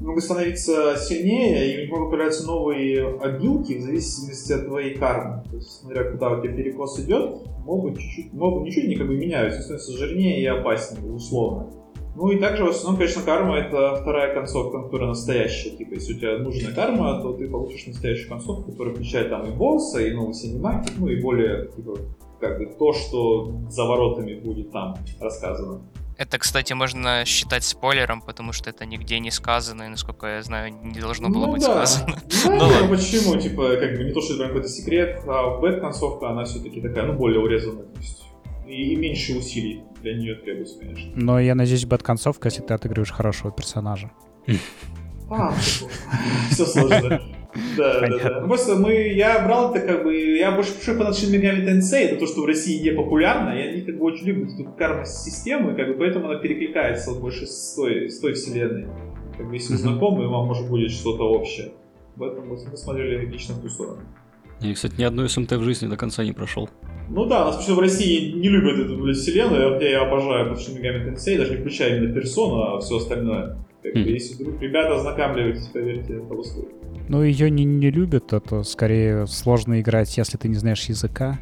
Могут становиться сильнее, и у них могут появляться новые обилки в зависимости от твоей кармы. То есть, смотря куда у тебя перекос идет, мобы чуть-чуть, мобы ничего не как бы меняются, становятся жирнее и опаснее, условно. Ну и также в основном, конечно, карма это вторая концовка, которая настоящая. Типа, если у тебя нужная карма, то ты получишь настоящую концовку, которая включает там и босса, и новый синематик, ну и более типа, как бы то, что за воротами будет там рассказано. Это, кстати, можно считать спойлером, потому что это нигде не сказано, и, насколько я знаю, не должно было ну, быть да. сказано. Ну, (laughs) ну ладно. почему? Типа, как бы не то, что это прям какой-то секрет, а бэт-концовка, она все-таки такая, ну, более урезанная. То есть, и, и меньше усилий для нее требуется, конечно. Но я надеюсь, бэт-концовка, если ты отыгрываешь хорошего персонажа. А, (laughs) все сложно. Да, да, да. Просто мы, я брал это как бы, я больше пишу по Shin Megami Tensei, это то, что в России не популярно, и они как бы очень любят эту карма-систему, и как бы поэтому она перекликается больше с той, с той вселенной. Как бы если вы знакомы, вам может будет что-то общее. В этом мы посмотрели лично в ту сторону. Я, кстати, ни одной СМТ в жизни до конца не прошел. Ну да, у нас почему в России не любят эту блядь, вселенную, хотя я обожаю Shin Megami Tensei, даже не включая именно персону, а все остальное. Как бы, если вдруг ребята ознакомливайтесь, поверьте, это стоит. Ну, ее не, не любят, это скорее сложно играть, если ты не знаешь языка.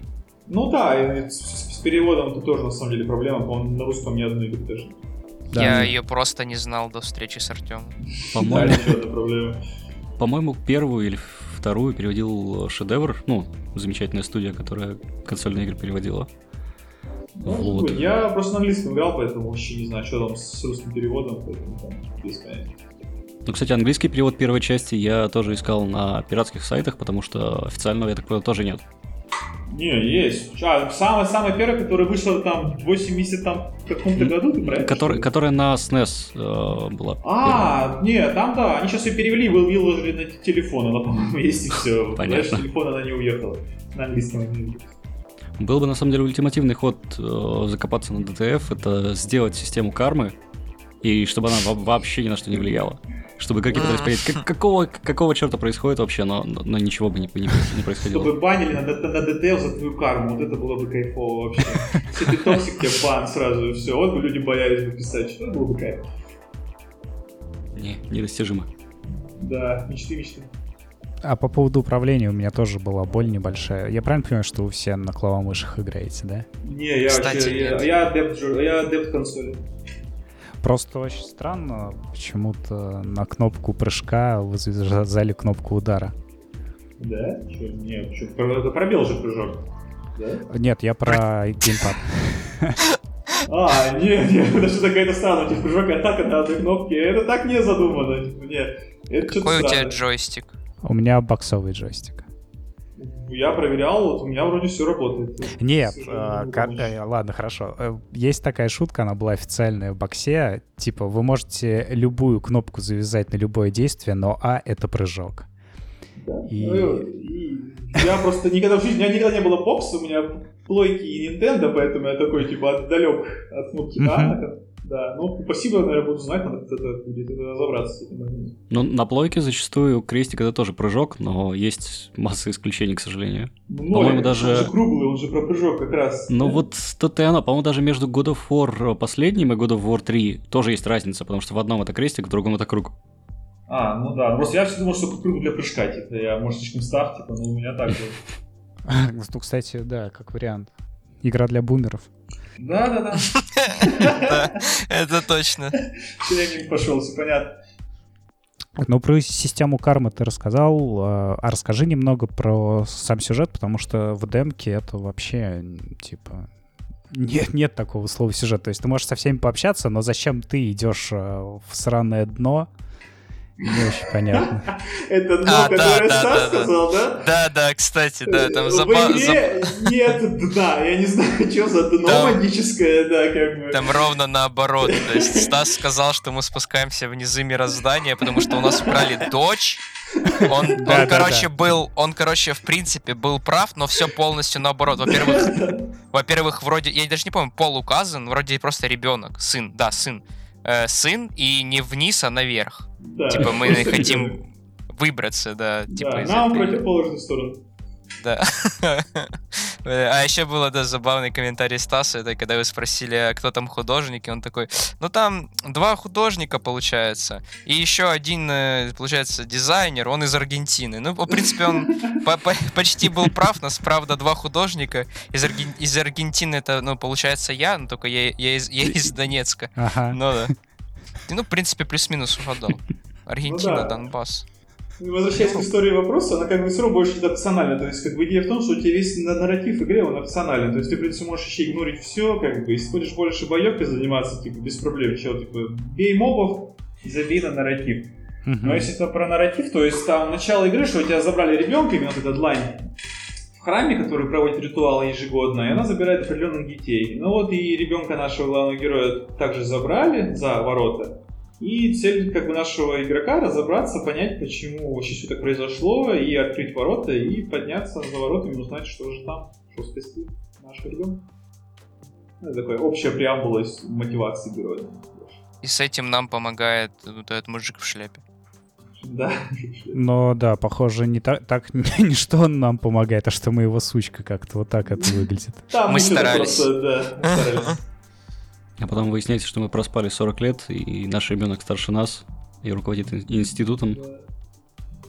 Ну да, и с, с переводом это тоже на самом деле проблема, по-моему, на русском ни одной игры даже. Да. Я ее просто не знал до встречи с Артемом. По-моему, по-моему, первую или вторую переводил Шедевр, ну, замечательная студия, которая консольные игры переводила. Ну, вот. Я просто на английском играл, поэтому вообще не знаю, что там с русским переводом, поэтому там без понятия. Ну, кстати, английский перевод первой части я тоже искал на пиратских сайтах, потому что официального, я так понял, тоже нет. Не, есть. А, самый-самый первый, который вышел там 80 там в каком-то году, ты правильно? Который, которая на SNES э, была. А, первая. нет, там да, они сейчас ее перевели, выложили на телефон, она, по-моему, есть и все. Понятно. Знаешь, телефон она не уехала. На английском языке. Был бы на самом деле ультимативный ход э, закопаться на DTF, это сделать систему кармы, и чтобы она вообще ни на что не влияла. Чтобы игроки пытались понять, как, какого, какого черта происходит вообще, но, но ничего бы не, не, не происходило. Чтобы банили на, на, на DTF за твою карму, вот это было бы кайфово вообще. Если ты токсик, тебе бан сразу, и все. Вот бы люди боялись бы писать, что было бы кайф. Не, недостижимо. Да, мечты, мечты. А по поводу управления у меня тоже была боль небольшая. Я правильно понимаю, что вы все на клавомышах играете, да? Не, я Кстати, вообще, я, я адепт, я адепт консоли. Просто очень странно, почему-то на кнопку прыжка вы завязали кнопку удара. Да? Чё, нет, чё, это пробел же прыжок. Да? Нет, я про геймпад. А, нет, нет, это что какая-то странная, типа прыжок и атака на одной кнопке. Это так не задумано, нет. Это Какой у тебя джойстик? У меня боксовый джойстик. Я проверял, вот у меня вроде все работает. Нет, э, э, ладно, хорошо. Э, есть такая шутка, она была официальная в боксе. Типа, вы можете любую кнопку завязать на любое действие, но А — это прыжок. Да. И... Ну, и я просто никогда в жизни, у меня никогда не было бокса, у меня плойки и Nintendo, поэтому я такой, типа, отдалек от кнопки А. Да, ну, спасибо, наверное, буду знать, надо это будет разобраться с этим моментом. Ну, на плойке зачастую крестик это тоже прыжок, но есть масса исключений, к сожалению. Ну, по-моему, даже... Он же круглый, он же про прыжок как раз. Ну, вот то-то и оно. По-моему, даже между God of War последним и God of War 3 тоже есть разница, потому что в одном это крестик, в другом это круг. А, ну да. Просто я все думал, что круг для прыжка, типа, я, может, слишком стар, типа, но у меня так же. (laughs) Ну, кстати, да, как вариант. Игра для бумеров. Да-да-да. Это точно. Челябинск пошел, все понятно. Ну, про систему кармы ты рассказал, а, а расскажи немного про сам сюжет, потому что в демке это вообще, типа, нет, нет такого слова сюжет. То есть ты можешь со всеми пообщаться, но зачем ты идешь а, в сраное дно не очень понятно. (laughs) Это дно, которое Стас сказал, да? Да, да, кстати, да, там В игре нет дна, я не знаю, (laughs) что за дно магическое, да, как бы. Там ровно наоборот, то есть Стас сказал, что мы спускаемся в низы мироздания, потому что у нас украли дочь, он, да, он да, короче, да. был, он, короче, в принципе, был прав, но все полностью наоборот. Во-первых, во-первых, вроде, я даже не помню, пол указан, вроде просто ребенок, сын, да, сын э, сын и не вниз, а наверх. Да, типа мы хотим выбраться, да. Типа, да, нам этой... противоположную сторону. Да. А еще было, да, забавный комментарий Стаса, это когда вы спросили, а кто там художник, и он такой, ну там два художника, получается, и еще один, э, получается, дизайнер, он из Аргентины. Ну, в принципе, он почти был прав, нас, правда, два художника. Из, Арген... из Аргентины это, ну, получается, я, но только я, я, из, я из Донецка. Ага. Ну, да. Ну, в принципе, плюс-минус угадал. (laughs) Аргентина, ну, да. Донбасс. Возвращаясь к истории вопроса, она как бы все равно больше опциональна. То есть, как бы идея в том, что у тебя весь нарратив игры, он опционален. То есть, ты, в принципе, можешь еще игнорить все, как бы, если хочешь больше боевкой заниматься, типа, без проблем. Чего, типа, бей мобов забей на нарратив. Uh-huh. Но если это про нарратив, то есть там начало игры, что у тебя забрали ребенка, именно этот лайн в храме, который проводит ритуалы ежегодно, и она забирает определенных детей. Ну вот и ребенка нашего главного героя также забрали за ворота. И цель как бы нашего игрока разобраться, понять, почему вообще все так произошло, и открыть ворота, и подняться за воротами, узнать, что же там, что спасти нашего ребенка. Ну, это такая общая преамбула мотивации героя. И с этим нам помогает вот этот мужик в шляпе. Да. (laughs) Но да, похоже, не так, так не что он нам помогает, а что мы его сучка как-то вот так это (laughs) выглядит. Да, мы, мы старались. Просто, да, мы старались. А потом выясняется, что мы проспали 40 лет, и наш ребенок старше нас и руководит институтом.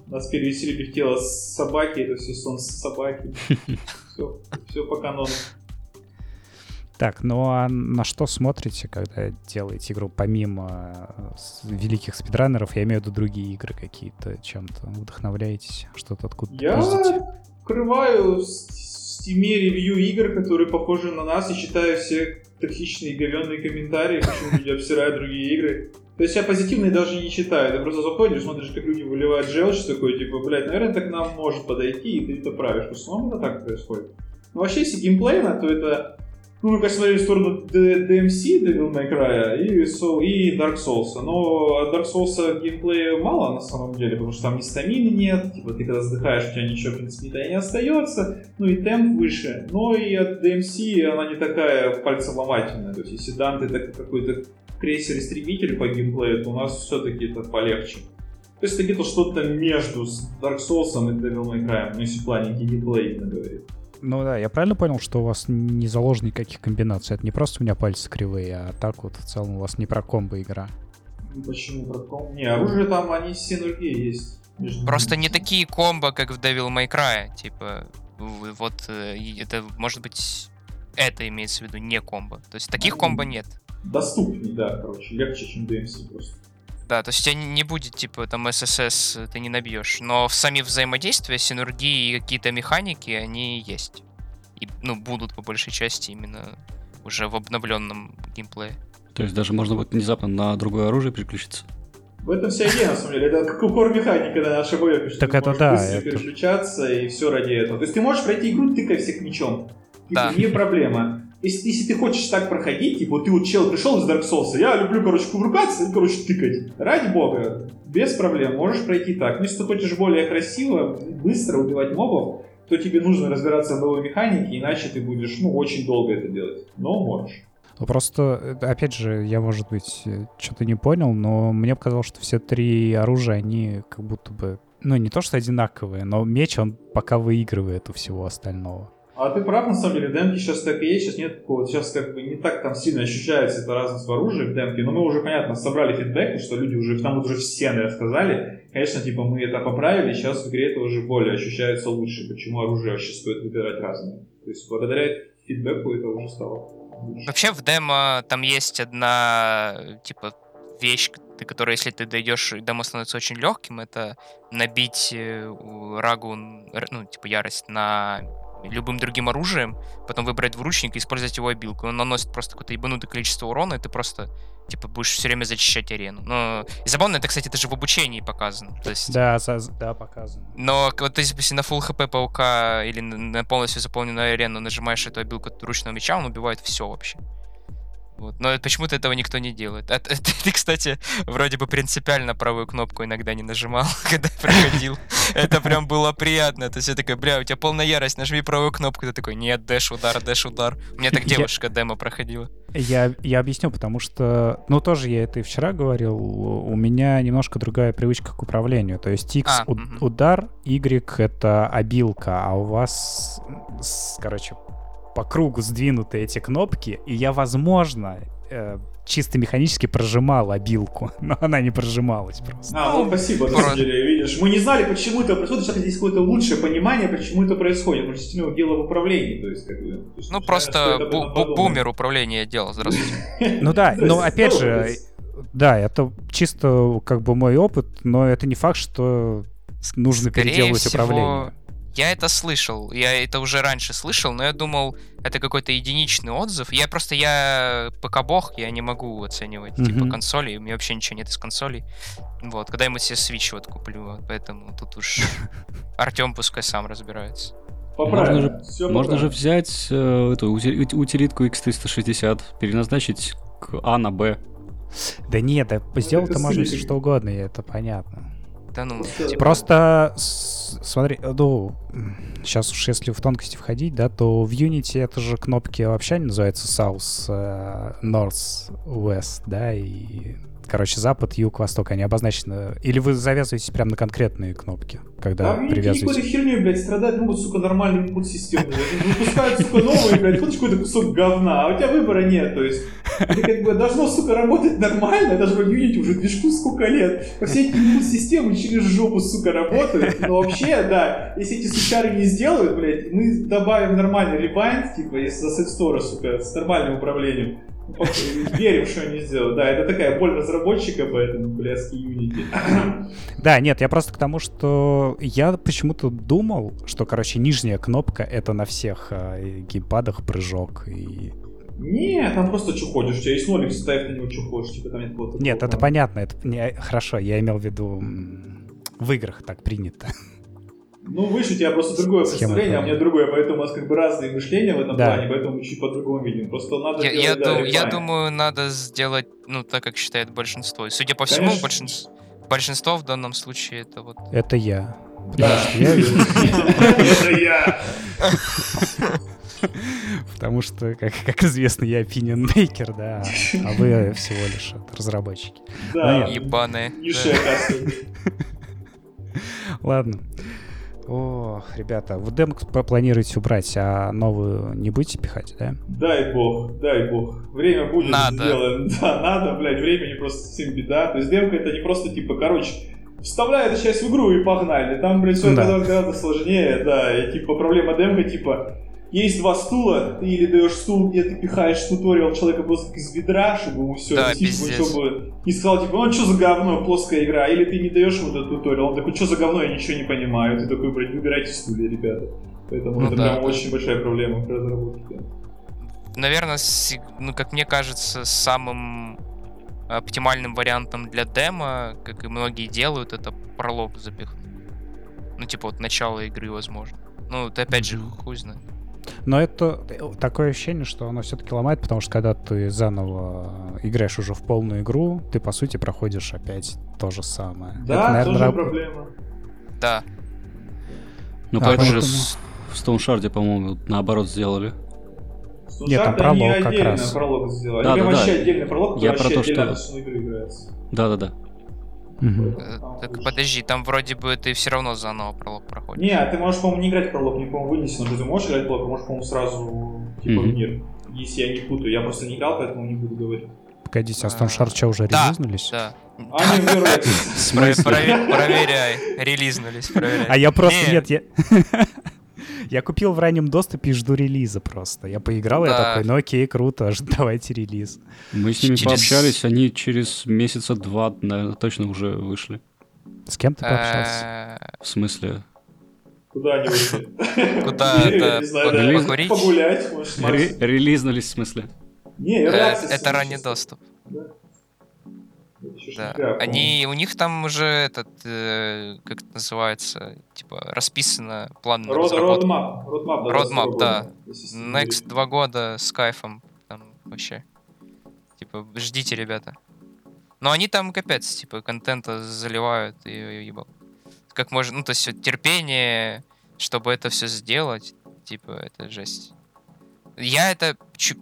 Нас перевесили в тело собаки, это все сон собаки. (laughs) Все, все по канону. Так, ну а на что смотрите, когда делаете игру, помимо э, великих спидранеров, я имею в виду другие игры какие-то, чем-то вдохновляетесь, что-то откуда-то Я открываю стиме ревью игр, которые похожи на нас, и читаю все токсичные говенные комментарии, почему люди обсирают другие игры. То есть я позитивные даже не читаю, ты просто заходишь, смотришь, как люди выливают желчь, такой, типа, блядь, наверное, так нам может подойти, и ты это правишь. В основном это так происходит. Но вообще, если геймплейно, то это ну, мы, смотрели в сторону DMC, Devil May Cry, и, Soul, и Dark Souls. Но Dark Souls геймплея мало, на самом деле, потому что там ни стамины нет, типа ты когда вздыхаешь, у тебя ничего, в принципе, не остается, ну и темп выше. Но и от DMC она не такая пальцеломательная. То есть, если Данте это какой-то крейсер-истребитель по геймплею, то у нас все-таки это полегче. То есть это где-то что-то между Dark Souls и Devil May Cry, ну если в плане геймплея именно. Ну да, я правильно понял, что у вас не заложено никаких комбинаций? Это не просто у меня пальцы кривые, а так вот в целом у вас не про комбо игра. Ну, почему про комбо? Не, оружие там, они все другие есть. Просто не такие комбо, как в Devil May Cry. Типа, вот э, это может быть это имеется в виду не комбо. То есть таких комбо нет. Доступнее, да, короче, легче, чем DMC просто. Да, то есть у тебя не будет, типа, там, ССС ты не набьешь. Но в сами взаимодействия, синергии и какие-то механики, они есть. И, ну, будут по большей части именно уже в обновленном геймплее. То есть даже можно будет внезапно на другое оружие переключиться? В этом вся идея, на самом деле. Это как кор механика на нашей боевке, что так ты это можешь да, быстро это... переключаться и все ради этого. То есть ты можешь пройти игру, тыкая всех мечом. Да. Не проблема если, если ты хочешь так проходить, типа, ты вот чел пришел из Dark Souls, я люблю, короче, кувыркаться и, короче, тыкать. Ради бога, без проблем, можешь пройти так. Если ты хочешь более красиво, быстро убивать мобов, то тебе нужно разбираться в боевой механике, иначе ты будешь, ну, очень долго это делать. Но можешь. Ну, просто, э, опять же, я, может быть, э, что-то не понял, но мне показалось, что все три оружия, они как будто бы, ну, не то что одинаковые, но меч, он пока выигрывает у всего остального. А ты прав, на самом деле, демки сейчас так и есть, сейчас нет такого, сейчас как бы не так там сильно ощущается эта разность в оружии в демке, но мы уже, понятно, собрали фидбэк, что люди уже, там уже все, наверное, сказали, конечно, типа мы это поправили, сейчас в игре это уже более ощущается лучше, почему оружие вообще стоит выбирать разное. То есть благодаря фидбэку это уже стало Вообще в демо там есть одна, типа, вещь, ты, которая, если ты дойдешь, демо становится очень легким, это набить э, рагу, ну, типа, ярость на любым другим оружием, потом выбрать двуручник и использовать его обилку. Он наносит просто какое-то ебанутое количество урона, и ты просто типа будешь все время зачищать арену. Но и забавно, это, кстати, это же в обучении показано. То есть... Да, да, показано. Но вот если на full хп паука или на полностью заполненную арену нажимаешь эту обилку ручного меча, он убивает все вообще. Вот. Но почему-то этого никто не делает. А, ты, ты, кстати, вроде бы принципиально правую кнопку иногда не нажимал, (laughs) когда проходил. Это прям было приятно. То есть я такой, бля, у тебя полная ярость, нажми правую кнопку. Ты такой, нет, дэш удар, дэш удар. У меня так девушка демо проходила. Я, я объясню, потому что, ну, тоже я это и вчера говорил, у меня немножко другая привычка к управлению. То есть X а, удар, Y это обилка, а у вас, короче, по кругу сдвинуты эти кнопки, и я, возможно, э, чисто механически прожимал обилку, (laughs) но она не прожималась просто. А, ну спасибо, на самом деле, видишь. Мы не знали, почему это происходит, сейчас здесь какое-то лучшее понимание, почему это происходит. Может, действительно дело в управлении, то есть, как бы... То есть, ну, просто бу- бумер управления дела, здравствуйте. (laughs) Ну да, но опять же, да, это чисто как бы мой опыт, но это не факт, что нужно переделывать управление. Я это слышал, я это уже раньше слышал, но я думал, это какой-то единичный отзыв. Я просто, я ПК-бог, я не могу оценивать, mm-hmm. типа, консоли, у меня вообще ничего нет из консолей. Вот, когда я себе Switch вот куплю, поэтому тут уж (laughs) Артем пускай сам разбирается. Можно же, можно же взять э, эту утилитку X360, переназначить к А на Б. Да нет, да сделать-то можно все что угодно, это понятно. Да ну. Просто смотри, ну, сейчас уж если в тонкости входить, да, то в Unity это же кнопки вообще не называются South, э, North, West, да, и короче, запад, юг, восток, они обозначены. Или вы завязываетесь прямо на конкретные кнопки, когда да, привязываете? какой-то херней, блядь, страдать могут, сука, нормальный input системы. Выпускают, сука, новые, блядь, хочешь какой-то кусок говна, а у тебя выбора нет, то есть это как бы должно, сука, работать нормально, даже в Unity уже движку сколько лет. Все эти системы через жопу, сука, работают, но вообще, да, если эти сучары не сделают, блядь, мы добавим нормальный ребайнд, типа, из Asset сука, с нормальным управлением, Верим, что они сделают. Да, это такая боль разработчика, поэтому блески Unity. (laughs) Да, нет, я просто к тому, что я почему-то думал, что, короче, нижняя кнопка — это на всех э, геймпадах прыжок и нет, там просто что ходишь, у тебя есть нолик, ставь на него что хочешь, типа там нет какого-то... Нет, это понятно, это не, хорошо, я имел в виду в играх так принято. (laughs) Ну, выше у тебя просто другое Схема представление, а у меня другое, поэтому у нас как бы разные мышления в этом да. плане, поэтому мы чуть по-другому видим. Просто надо я, делать, я, да, дум, я думаю, надо сделать, ну, так, как считает большинство. Судя по всему, большинство, большинство в данном случае это вот... Это я. Да. Это я. Потому что, как, как известно, я opinion maker, да, а вы всего лишь разработчики. Да, ебаные. Ладно. О, ребята, в демок планируете убрать, а новую не будете пихать, да? Дай бог, дай бог. Время будет надо. сделаем. (laughs) Да, надо, блядь, времени просто совсем беда. То есть демка это не просто типа, короче, вставляй эту часть в игру и погнали. Там, блядь, все да. гораздо сложнее, да. И типа проблема демка, типа, есть два стула, ты или даешь стул, где ты пихаешь туториал человека просто из ведра, чтобы ему все, да, чтобы не сказал, типа, ну что за говно, плоская игра, или ты не даешь ему этот туториал, он такой, что за говно, я ничего не понимаю, ты такой, блядь, выбирайте стулья, ребята. Поэтому ну, это да. прям очень большая проблема в разработке. Наверное, ну, как мне кажется, самым оптимальным вариантом для демо, как и многие делают, это пролог запихнуть. Ну, типа, вот начало игры, возможно. Ну, ты опять же хуй знает. Но это такое ощущение, что оно все-таки ломает, потому что когда ты заново играешь уже в полную игру, ты по сути проходишь опять то же самое. Да, это, наверное, тоже раб... проблема. Да. Ну а поэтому же в Shard, по-моему, наоборот сделали. Stone Нет, там пролог как раз. пролог сделали. Да, да, вообще да. отдельный пролог, Я про то, что... Да-да-да. Угу. Так подожди, там вроде бы ты все равно заново пролог проходишь. Не, ты можешь, по-моему, не играть пролог, не, по-моему, вынесен, но ты можешь играть пролог, можешь, по-моему, сразу типа угу. в мир. Если я не путаю, я просто не играл, поэтому не буду говорить. Погодите, а Stone Shard уже да, релизнулись? Да. (laughs) Они Проверяй, релизнулись, проверяй. А я просто, нет, я... (laughs) Я купил в раннем доступе и жду релиза просто. Я поиграл, я такой, ну окей, круто, (laughs) давайте релиз. Мы с ними пообщались, они через месяца два, наверное, точно уже вышли. С кем ты пообщался? В смысле? Куда они вышли? Куда-то (laughs) погулять. Релизнулись, в смысле? Не, это ранний доступ. Да. Они, у них там уже этот, э, как это называется, типа расписано план на Род, разработку. Roadmap, roadmap, да. Roadmap, да. Next два года с кайфом. Там вообще. Типа, ждите, ребята. Но они там капец, типа, контента заливают и ебал. Как можно, ну, то есть терпение, чтобы это все сделать, типа, это жесть. Я это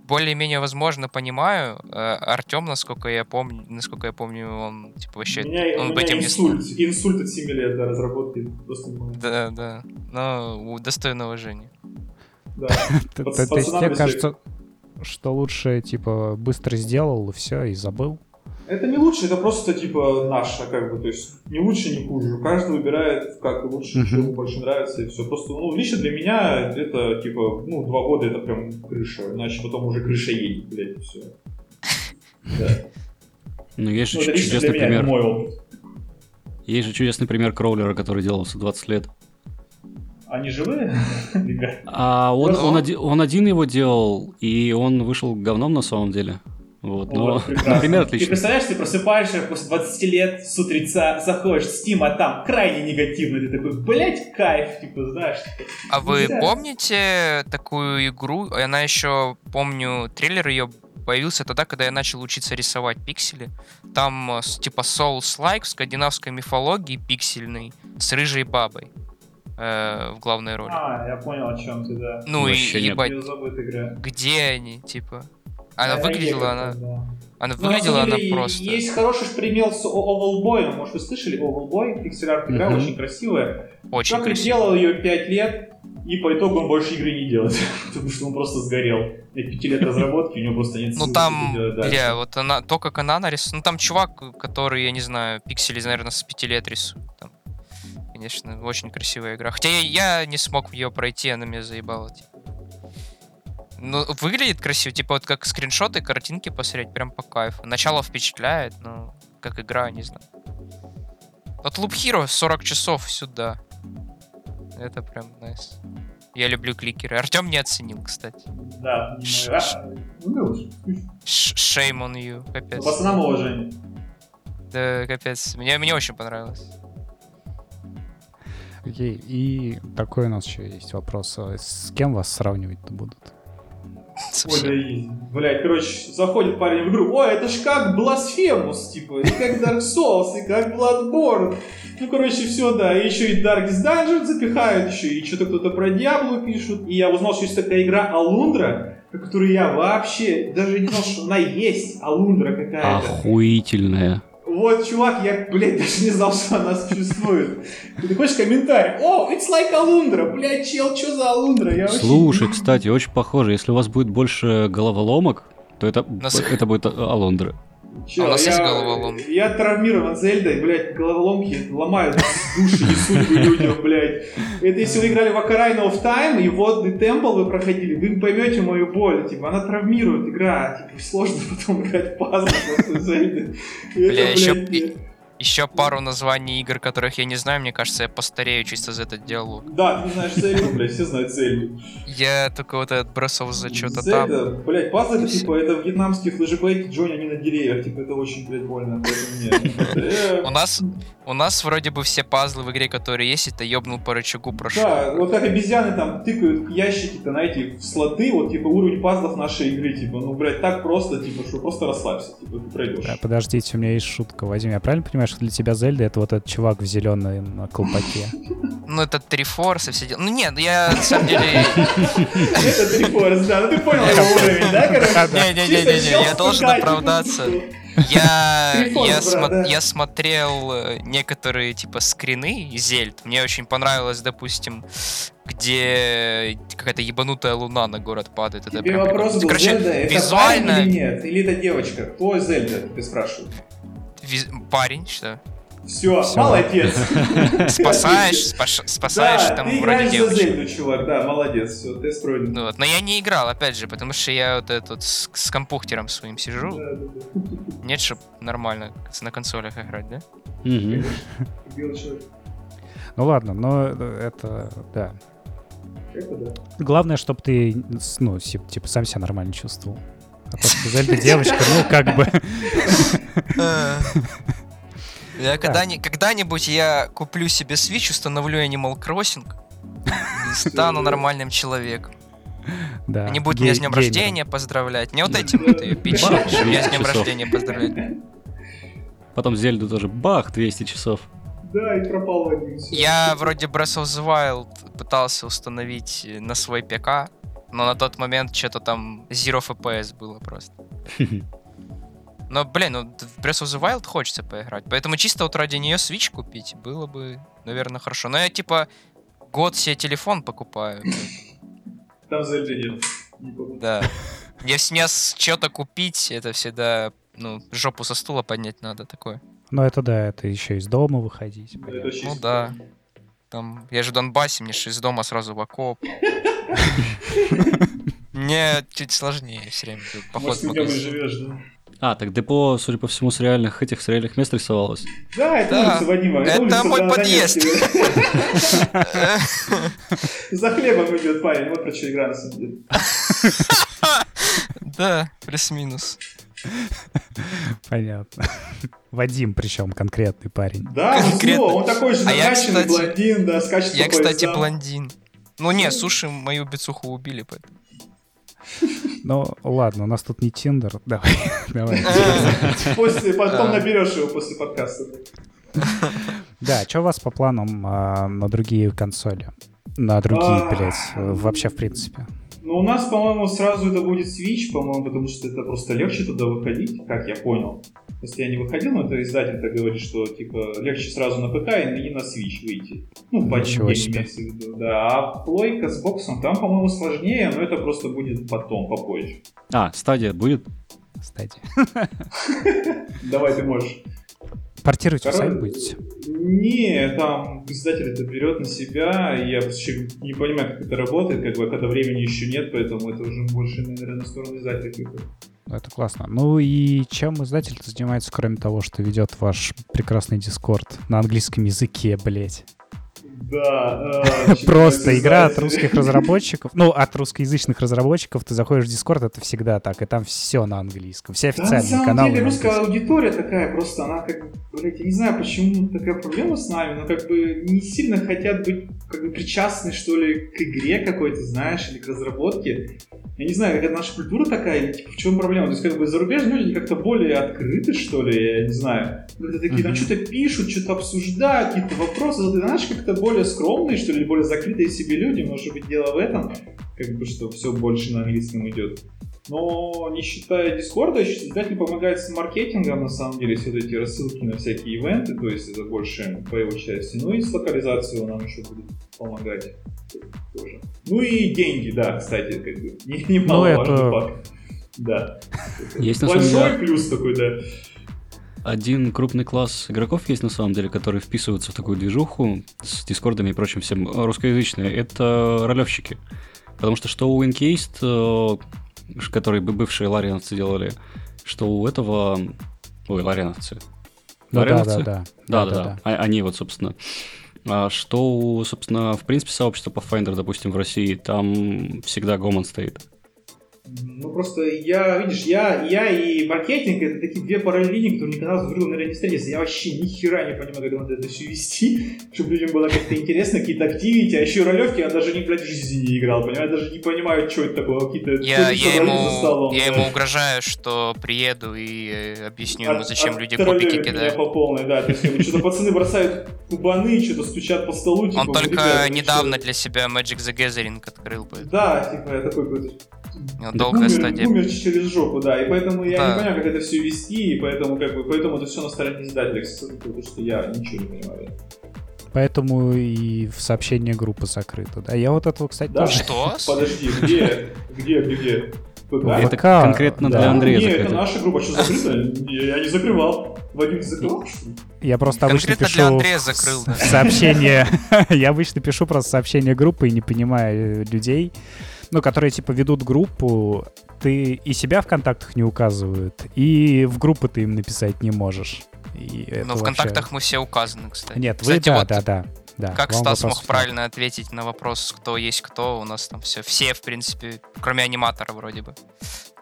более-менее возможно понимаю. Э, Артем, насколько я помню, насколько я помню, он типа вообще у меня, он у бы этим инсульт, не инсульт от 7 лет до разработки. Просто да, да. Но достойно уважения. Да. (laughs) То есть тебе кажется, что лучше типа быстро сделал и все, и забыл? Это не лучше, это просто типа наше, как бы, то есть не лучше, не хуже. Каждый выбирает, как лучше, uh-huh. что ему больше нравится, и все. Просто, ну, лично для меня это типа, ну, два года это прям крыша, иначе потом уже крыша едет, блядь, и все. Да. Ну, есть же ну, чудесный пример. Есть же чудесный пример кроулера, который делался 20 лет. Они живые? (laughs) а он, он, один, он один его делал, и он вышел говном на самом деле. Вот, ну, (laughs) например, отлично. Ты представляешь, ты просыпаешься после 20 лет с утреца, заходишь в Steam, а там крайне негативно, ты такой, блять, кайф, типа, знаешь. А вы помните такую игру, она еще, помню, трейлер ее появился тогда, когда я начал учиться рисовать пиксели. Там э, типа Souls-like в скандинавской мифологии пиксельный с рыжей бабой э, в главной роли. А, я понял, о чем ты, да. Ну и ебать, где они, типа? Она выглядела, она... Она ну, выглядела, она просто... Есть хороший пример с Ovalboy, может вы слышали, Ovalboy, пиксель-арт игра, mm очень красивая. Очень Как красивая. делал ее 5 лет, и по итогу он больше игры не делает, (laughs) потому что он просто сгорел. 5 лет разработки, у него просто нет Ну там, бля, вот она, то, как она нарисовала, ну там чувак, который, я не знаю, пиксели, наверное, с 5 лет рисует. Там. Конечно, очень красивая игра. Хотя я, я не смог ее пройти, она меня заебала. Типа. Ну, выглядит красиво, типа вот как скриншоты, картинки посмотреть, прям по кайфу. Начало впечатляет, но как игра, не знаю. Вот Loop Hero 40 часов сюда. Это прям найс. Я люблю кликеры. Артем не оценил, кстати. Да, не Ш- ну, Shame on you, капец. Пацанам уважение. Да, капец. Мне, мне очень понравилось. Окей, и такой у нас еще есть вопрос. А с кем вас сравнивать-то будут? Ой, да Блядь, короче, заходит парень в игру, ой, это ж как Blasphemous, типа, и как Dark Souls, и как Bloodborne. Ну, короче, все, да, и еще и Darkest Dungeon запихают, еще и что-то кто-то про Диаблу пишут. И я узнал, что есть такая игра Алундра, которую я вообще даже не знал, что она есть, Алундра какая-то. Охуительная. Вот, чувак, я, блядь, даже не знал, что она существует. Ты хочешь комментарий? О, it's like Alundra. Блядь, чел, что за Alundra? Я Слушай, вообще... кстати, очень похоже. Если у вас будет больше головоломок, то это, Нас... это будет Алундра. Че, а у нас я, есть головоломки? Я травмирован Зельдой, блядь, головоломки ломают души и судьбы людям, блядь. Это если вы играли в Ocarina of Time и водный темпл вы проходили, вы поймете мою боль, типа, она травмирует игра, типа, сложно (laughs) потом играть в пазл после Зельды. Бля, еще... Еще пару названий игр, которых я не знаю, мне кажется, я постарею чисто за этот диалог. Да, ты не знаешь Зельду, блядь, все знают Зельду. Я только вот этот бросал за что-то там. Зельда, блядь, пазл это типа, это вьетнамские флешбеки Джонни, они на деревьях, типа, это очень, блядь, больно, У нас, у нас вроде бы все пазлы в игре, которые есть, это ёбнул по рычагу прошел. Да, вот как обезьяны там тыкают ящики-то на эти слоты, вот, типа, уровень пазлов нашей игры, типа, ну, блядь, так просто, типа, что просто расслабься, типа, ты пройдешь. Подождите, у меня есть шутка, Вадим, я правильно понимаю, что для тебя Зельда это вот этот чувак в зеленом колпаке. Ну, это Трифорс и все дела. Ну, нет, я на самом деле... (laughs) Это Трифорс, да, ну ты понял его (laughs) уровень, да, короче? Не-не-не, я должен оправдаться. Я, я, смо- я смотрел э, некоторые типа скрины Зельд. Мне очень понравилось, допустим, где какая-то ебанутая луна на город падает. Это Тебе вопрос был, Короче, Зельда, это визуально... или нет? Или это девочка? Кто Зельда, ты спрашиваешь? Виз... Парень, что? Все, Всё. молодец. (laughs) Спасаешь, спасаешь да, там ты вроде девочку. Зельду, чувак, да, молодец, все, ты пройден. Вот. Но я не играл, опять же, потому что я вот этот с, с компухтером своим сижу. Да, да, да. Нет, чтобы нормально на консолях играть, да? Ну ладно, но это, да. Это да. Главное, чтобы ты, ну, типа, сам себя нормально чувствовал. А то, что Зельда девочка, ну, как бы... Я когда-нибудь, когда-нибудь я куплю себе Switch, установлю Animal Crossing и стану нормальным человеком. Да. Они будут меня с днем рождения поздравлять. Не вот этим вот ее пичи, меня с днем рождения поздравлять. Потом Зельду тоже бах, 200 часов. Да, и пропал один. Я вроде Breath of the Wild пытался установить на свой ПК, но на тот момент что-то там Zero FPS было просто. (laughs) Но, блин, ну в Breath of the Wild хочется поиграть. Поэтому чисто вот ради нее Switch купить было бы, наверное, хорошо. Но я типа год себе телефон покупаю. (laughs) Там за нет. Да. Если мне что-то купить, это всегда, ну, жопу со стула поднять надо такое. Ну это да, это еще из дома выходить. Ну да. Там, я же в Донбассе, мне же из дома сразу в окоп. (laughs) Мне чуть сложнее все время. Поход Может, живешь, да? А, так депо, судя по всему, с реальных этих, с реальных мест рисовалось. Да, это да. улица Вадима. Это, это мой подъезд. (laughs) За хлебом идет парень, вот про что игра на самом деле. Да, плюс-минус. Понятно. Вадим, причем конкретный парень. Да, конкретно. он такой же накачанный блондин, да, скачет Я, кстати, блондин. Ну не, суши мою бицуху убили, поэтому. Ну, ладно, у нас тут не Тиндер. Давай, (laughs) давай. После, потом наберешь его после подкаста. Да, что у вас по планам а, на другие консоли? На другие, а, блядь, вообще в принципе. Ну, у нас, по-моему, сразу это будет Switch, по-моему, потому что это просто легче туда выходить, как я понял. Если я не выходил, но это издатель так говорит, что типа легче сразу на ПК и на Switch выйти. Ну, по Ничего себе. Виду, да. А плойка с боксом там, по-моему, сложнее, но это просто будет потом, попозже. А, стадия будет? Стадия. (laughs) Давай, ты можешь. Портировать Короче, сами будете? Не, там издатель это берет на себя, я вообще не понимаю, как это работает, как бы, когда времени еще нет, поэтому это уже больше, наверное, на сторону издателя. Это классно. Ну и чем издатель занимается, кроме того, что ведет ваш прекрасный дискорд на английском языке, блять? Да. (laughs) Просто игра от русских разработчиков. Ну, от русскоязычных разработчиков ты заходишь в Discord, это всегда так, и там все на английском. Все официальные каналы. На самом деле русская аудитория такая просто, она как, блядь, я не знаю, почему такая проблема с нами, но как бы не сильно хотят быть как бы причастны, что ли, к игре какой-то, знаешь, или к разработке. Я не знаю, это наша культура такая, или типа, в чем проблема? То есть, как бы зарубежные люди как-то более открыты, что ли, я не знаю. Как-то такие, там что-то пишут, что-то обсуждают, какие-то вопросы задают, знаешь, как-то более скромные, что ли, более закрытые себе люди, может быть, дело в этом, как бы, что все больше на английском идет. Но не считая Дискорда, издатель помогает с маркетингом, на самом деле, все эти рассылки на всякие ивенты, то есть это больше по его части. Ну и с локализацией он нам еще будет помогать тоже. Ну и деньги, да, кстати, как бы, немаловажный ну, это... факт. Да. Есть Большой плюс такой, да. Один крупный класс игроков есть на самом деле, которые вписываются в такую движуху с дискордами и прочим всем русскоязычные. Это ролевщики. Потому что что у Incased, которые бывшие лариновцы делали, что у этого... Ой, лариновцы. Ну, лариновцы? Да, да, да. Да, да. А, они вот, собственно. А что, собственно, в принципе, сообщество Pathfinder, допустим, в России, там всегда гомон стоит. Ну, просто я, видишь, я, я и маркетинг это такие две параллельные линии, которые никогда в игру, наверное, не встретятся. Я вообще ни хера не понимаю, как надо это все вести, (laughs) чтобы людям было как-то интересно, какие-то активити, а еще ролевки я даже никогда в жизни не играл, понимаю, я даже не понимаю, что это такое, какие-то... Я, я, ему, я ему угрожаю, что приеду и э, объясню ему, зачем люди кубики кидают. по полной, да, то есть что-то пацаны бросают кубаны, что-то стучат по столу. Типа, Он только недавно для себя Magic the Gathering открыл. Да, типа, я такой долгая умер, стадия. Умер через жопу, да, и поэтому я да. не понимаю, как это все вести, и поэтому, как бы, поэтому это все на стороне издателя, потому что я ничего не понимаю. Поэтому и в сообщении группы закрыта. Да, я вот этого, кстати, да? тоже... Что? (laughs) Подожди, где? Где, где, где? Это конкретно для Андрея Нет, это наша группа, что закрыта? Я не закрывал. Вадим, ты закрывал, что ли? Я просто обычно Конкретно пишу для Андрея закрыл, да. сообщение. (laughs) Я обычно пишу просто сообщение группы и не понимаю людей, ну, которые, типа, ведут группу, ты и себя в контактах не указывают, и в группу ты им написать не можешь. И Но в вообще- контактах мы все указаны, кстати. Нет, вы Кстати, да, вот да, да, да. Как Стас вопрос мог правильно ответить на вопрос, кто есть кто, у нас там все, все, в принципе, кроме аниматора вроде бы,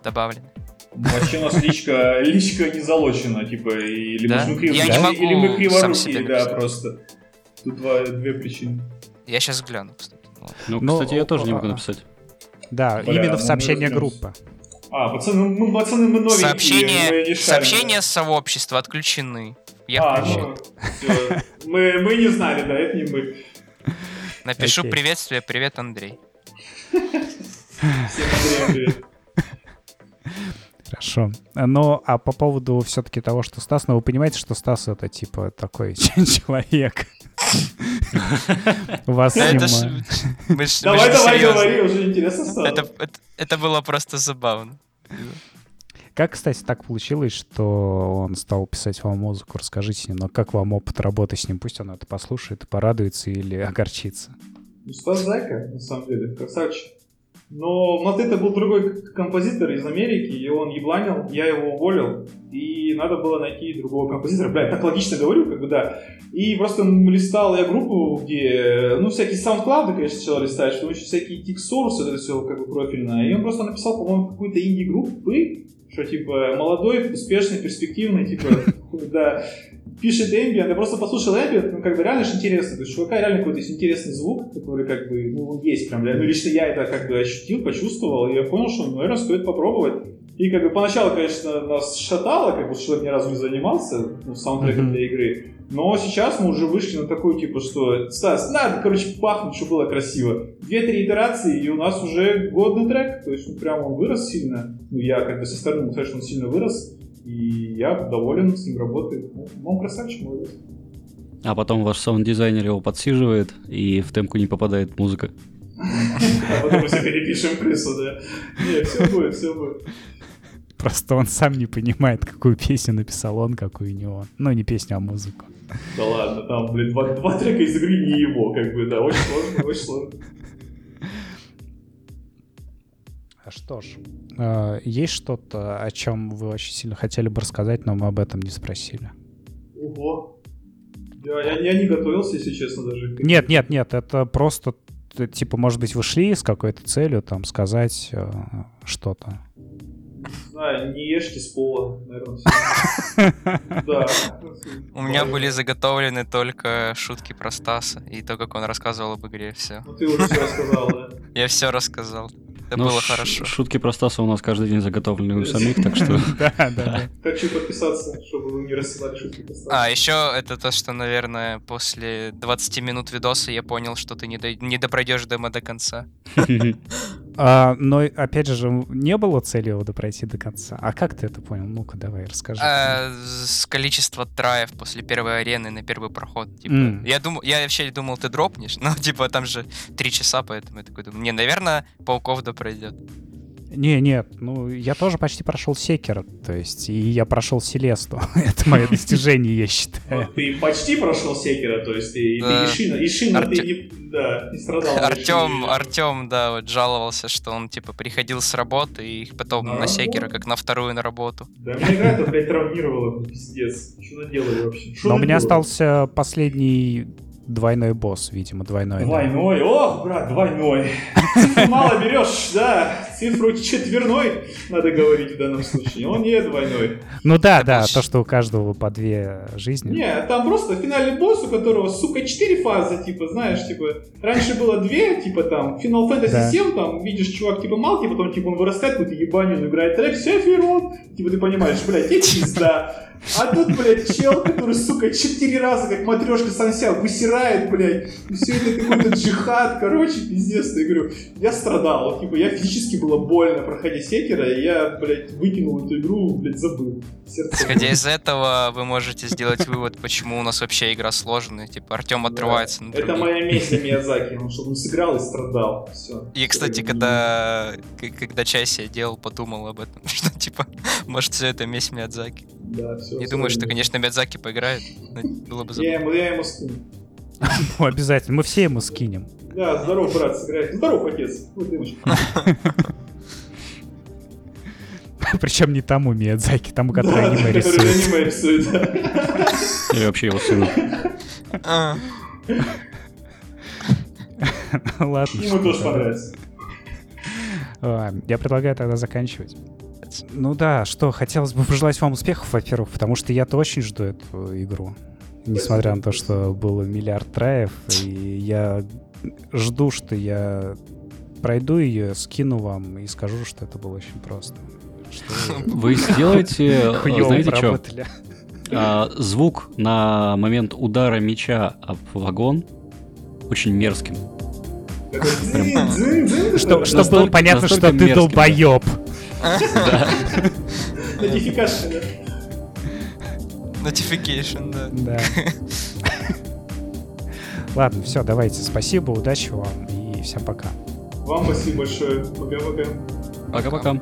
добавлены. Вообще у нас личка, личка не залочена, типа, или, Да? мы, криво- Я не или могу мы сам криворукие, да, просто. Тут два, две причины. Я сейчас гляну, кстати. Ну. Ну, Ну, кстати, я тоже не а- могу написать. Да, Бля, именно ну в мы сообщение разберемся. группы. А, пацаны, мы, пацаны, мы новенькие, мы Сообщения, не шарим. сообщения сообщества отключены. Я а, включил. ну. Мы, мы не знали, да, это не мы. Напишу окей. приветствие, привет, Андрей. Всем Андреем привет. Хорошо. Ну, а по поводу все-таки того, что Стас, ну вы понимаете, что Стас это типа такой (laughs) человек. У вас Давай, давай, говори, уже интересно стало. Это, было просто забавно. Как, кстати, так получилось, что он стал писать вам музыку? Расскажите немного, как вам опыт работы с ним? Пусть он это послушает порадуется или огорчится. Ну, Стас Зайка, на самом деле, красавчик. Но это был другой композитор из Америки, и он ебланил, я его уволил, и надо было найти другого композитора. Бля, так логично говорю, как бы, да. И просто листал я группу, где, ну, всякие SoundCloud, конечно, сначала листаешь, потом еще всякие TixSource, это все как бы профильное. И он просто написал, по-моему, какую-то инди-группы, что, типа, молодой, успешный, перспективный, типа, (laughs) да, пишет ambient, я просто послушал ambient, ну, как бы реально же интересно, то есть, чувака реально какой-то есть интересный звук, который, как бы, ну, есть прям, ну, лично я это, как бы, ощутил, почувствовал, и я понял, что, ну, наверное, стоит попробовать. И, как бы, поначалу, конечно, нас шатало, как бы, человек ни разу не занимался, ну, саундтреком Мгм. для игры, но сейчас мы уже вышли на такую, типа, что, Стас, надо, короче, пахнуть, чтобы было красиво. Две-три итерации, и у нас уже годный трек, то есть, ну, прям он вырос сильно, ну, я, как бы, со стороны что он сильно вырос, и я доволен с ним работой. Ну, он красавчик, молодец. А потом ваш саунд-дизайнер его подсиживает, и в темку не попадает музыка. А потом мы все перепишем крысу, да. Не, все будет, все будет. Просто он сам не понимает, какую песню написал он, какую не он. Ну, не песню, а музыку. Да ладно, там, блин, два, два трека из игры не его, как бы, да, очень сложно, очень сложно. Что ж, э, есть что-то, о чем вы очень сильно хотели бы рассказать, но мы об этом не спросили? Ого. Я, я, я не готовился, если честно, даже. Нет, нет, нет, это просто, типа, может быть, вы шли с какой-то целью, там, сказать э, что-то. Не знаю, не ешьте с пола, наверное. (laughs) Да. У меня были заготовлены только шутки про Стаса и то, как он рассказывал об игре. Все. Ну ты уже все рассказал, да? Я все рассказал. Это Ну, было ш- хорошо. Шутки про Стаса у нас каждый день заготовлены у самих, так что... (laughs) Да, да, да. Хочу подписаться, чтобы вы не рассылали шутки по А, еще это то, что, наверное, после 20 минут видоса я понял, что ты не допройдешь демо до конца. (laughs) А, но, опять же, не было цели его допройти до конца. А как ты это понял? Ну-ка, давай, расскажи. А, с количества траев после первой арены на первый проход. Типа, М. я, думал, я вообще думал, ты дропнешь, (laughs) но типа там же три часа, поэтому я такой думаю, не, наверное, пауков да пройдет. Не, нет, ну я тоже почти прошел Секер, то есть, и я прошел Селесту. (laughs) Это мое (laughs) достижение, я считаю. Вот ты почти прошел Секера, то есть ты, Да. ты Ишина, Ишина ты не, да, не страдал. Артем. Артем, да, вот жаловался, что он типа приходил с работы и потом На на секера, работу? как на вторую на работу. Да, меня игра это, блядь, травмировала, пиздец. Что наделали вообще? Что Но у меня остался последний двойной босс, видимо, двойной. да. Двойной, ох, брат, двойной. (laughs) Мало берешь, да, цифру четверной, надо говорить в данном случае. Он не двойной. Ну да, да, то, что у каждого по две жизни. Не, там просто финальный босс, у которого, сука, четыре фазы, типа, знаешь, типа, раньше было две, типа, там, Final Fantasy Да. 7, там, видишь, чувак, типа, малкий, потом, типа, он вырастает, какую-то ебанину играет трек, Сефирот, типа, ты понимаешь, блядь, и пизда. А тут, блядь, чел, который, сука, четыре раза, как матрешка сам себя высирает, блядь. И все это какой-то джихад, короче, пиздец. Я говорю, я страдал. Типа, я физически было больно проходить секера, и я, блядь, выкинул эту игру, блядь, забыл. Сердце Исходя из этого, вы можете сделать вывод, почему у нас вообще игра сложная. Типа, Артем отрывается да. на других. Это моя месть Миядзаки, он чтобы он сыграл и страдал. Все. И, кстати, когда, когда Чайси делал, подумал об этом, (laughs) что, типа, может, все это месть Миядзаки. Да, все. Не думаю, что, конечно, Миядзаки поиграет. Было бы Я ему, я ему скину. (laughs) Ну, обязательно. Мы все ему скинем. Да, здоров, брат, сыграет. Здоров, отец. Вот (laughs) Причем не тому Миядзаки, тому, который аниме рисует. Я (laughs) вообще его сыну. А. Ладно. Ему тоже понравится. Я предлагаю тогда заканчивать. Ну да, что, хотелось бы пожелать вам успехов, во-первых, потому что я-то очень жду эту игру. Несмотря на то, что было миллиард траев, и я жду, что я пройду ее, скину вам и скажу, что это было очень просто. Вы сделаете, (laughs) знаете что? А, звук на момент удара меча об вагон очень мерзким. Чтобы было понятно, что ты долбоеб. Notification, да? Notification, да. Да. Ладно, все, давайте. Спасибо, удачи вам и всем пока. Вам спасибо большое. Пока-пока. Пока-пока.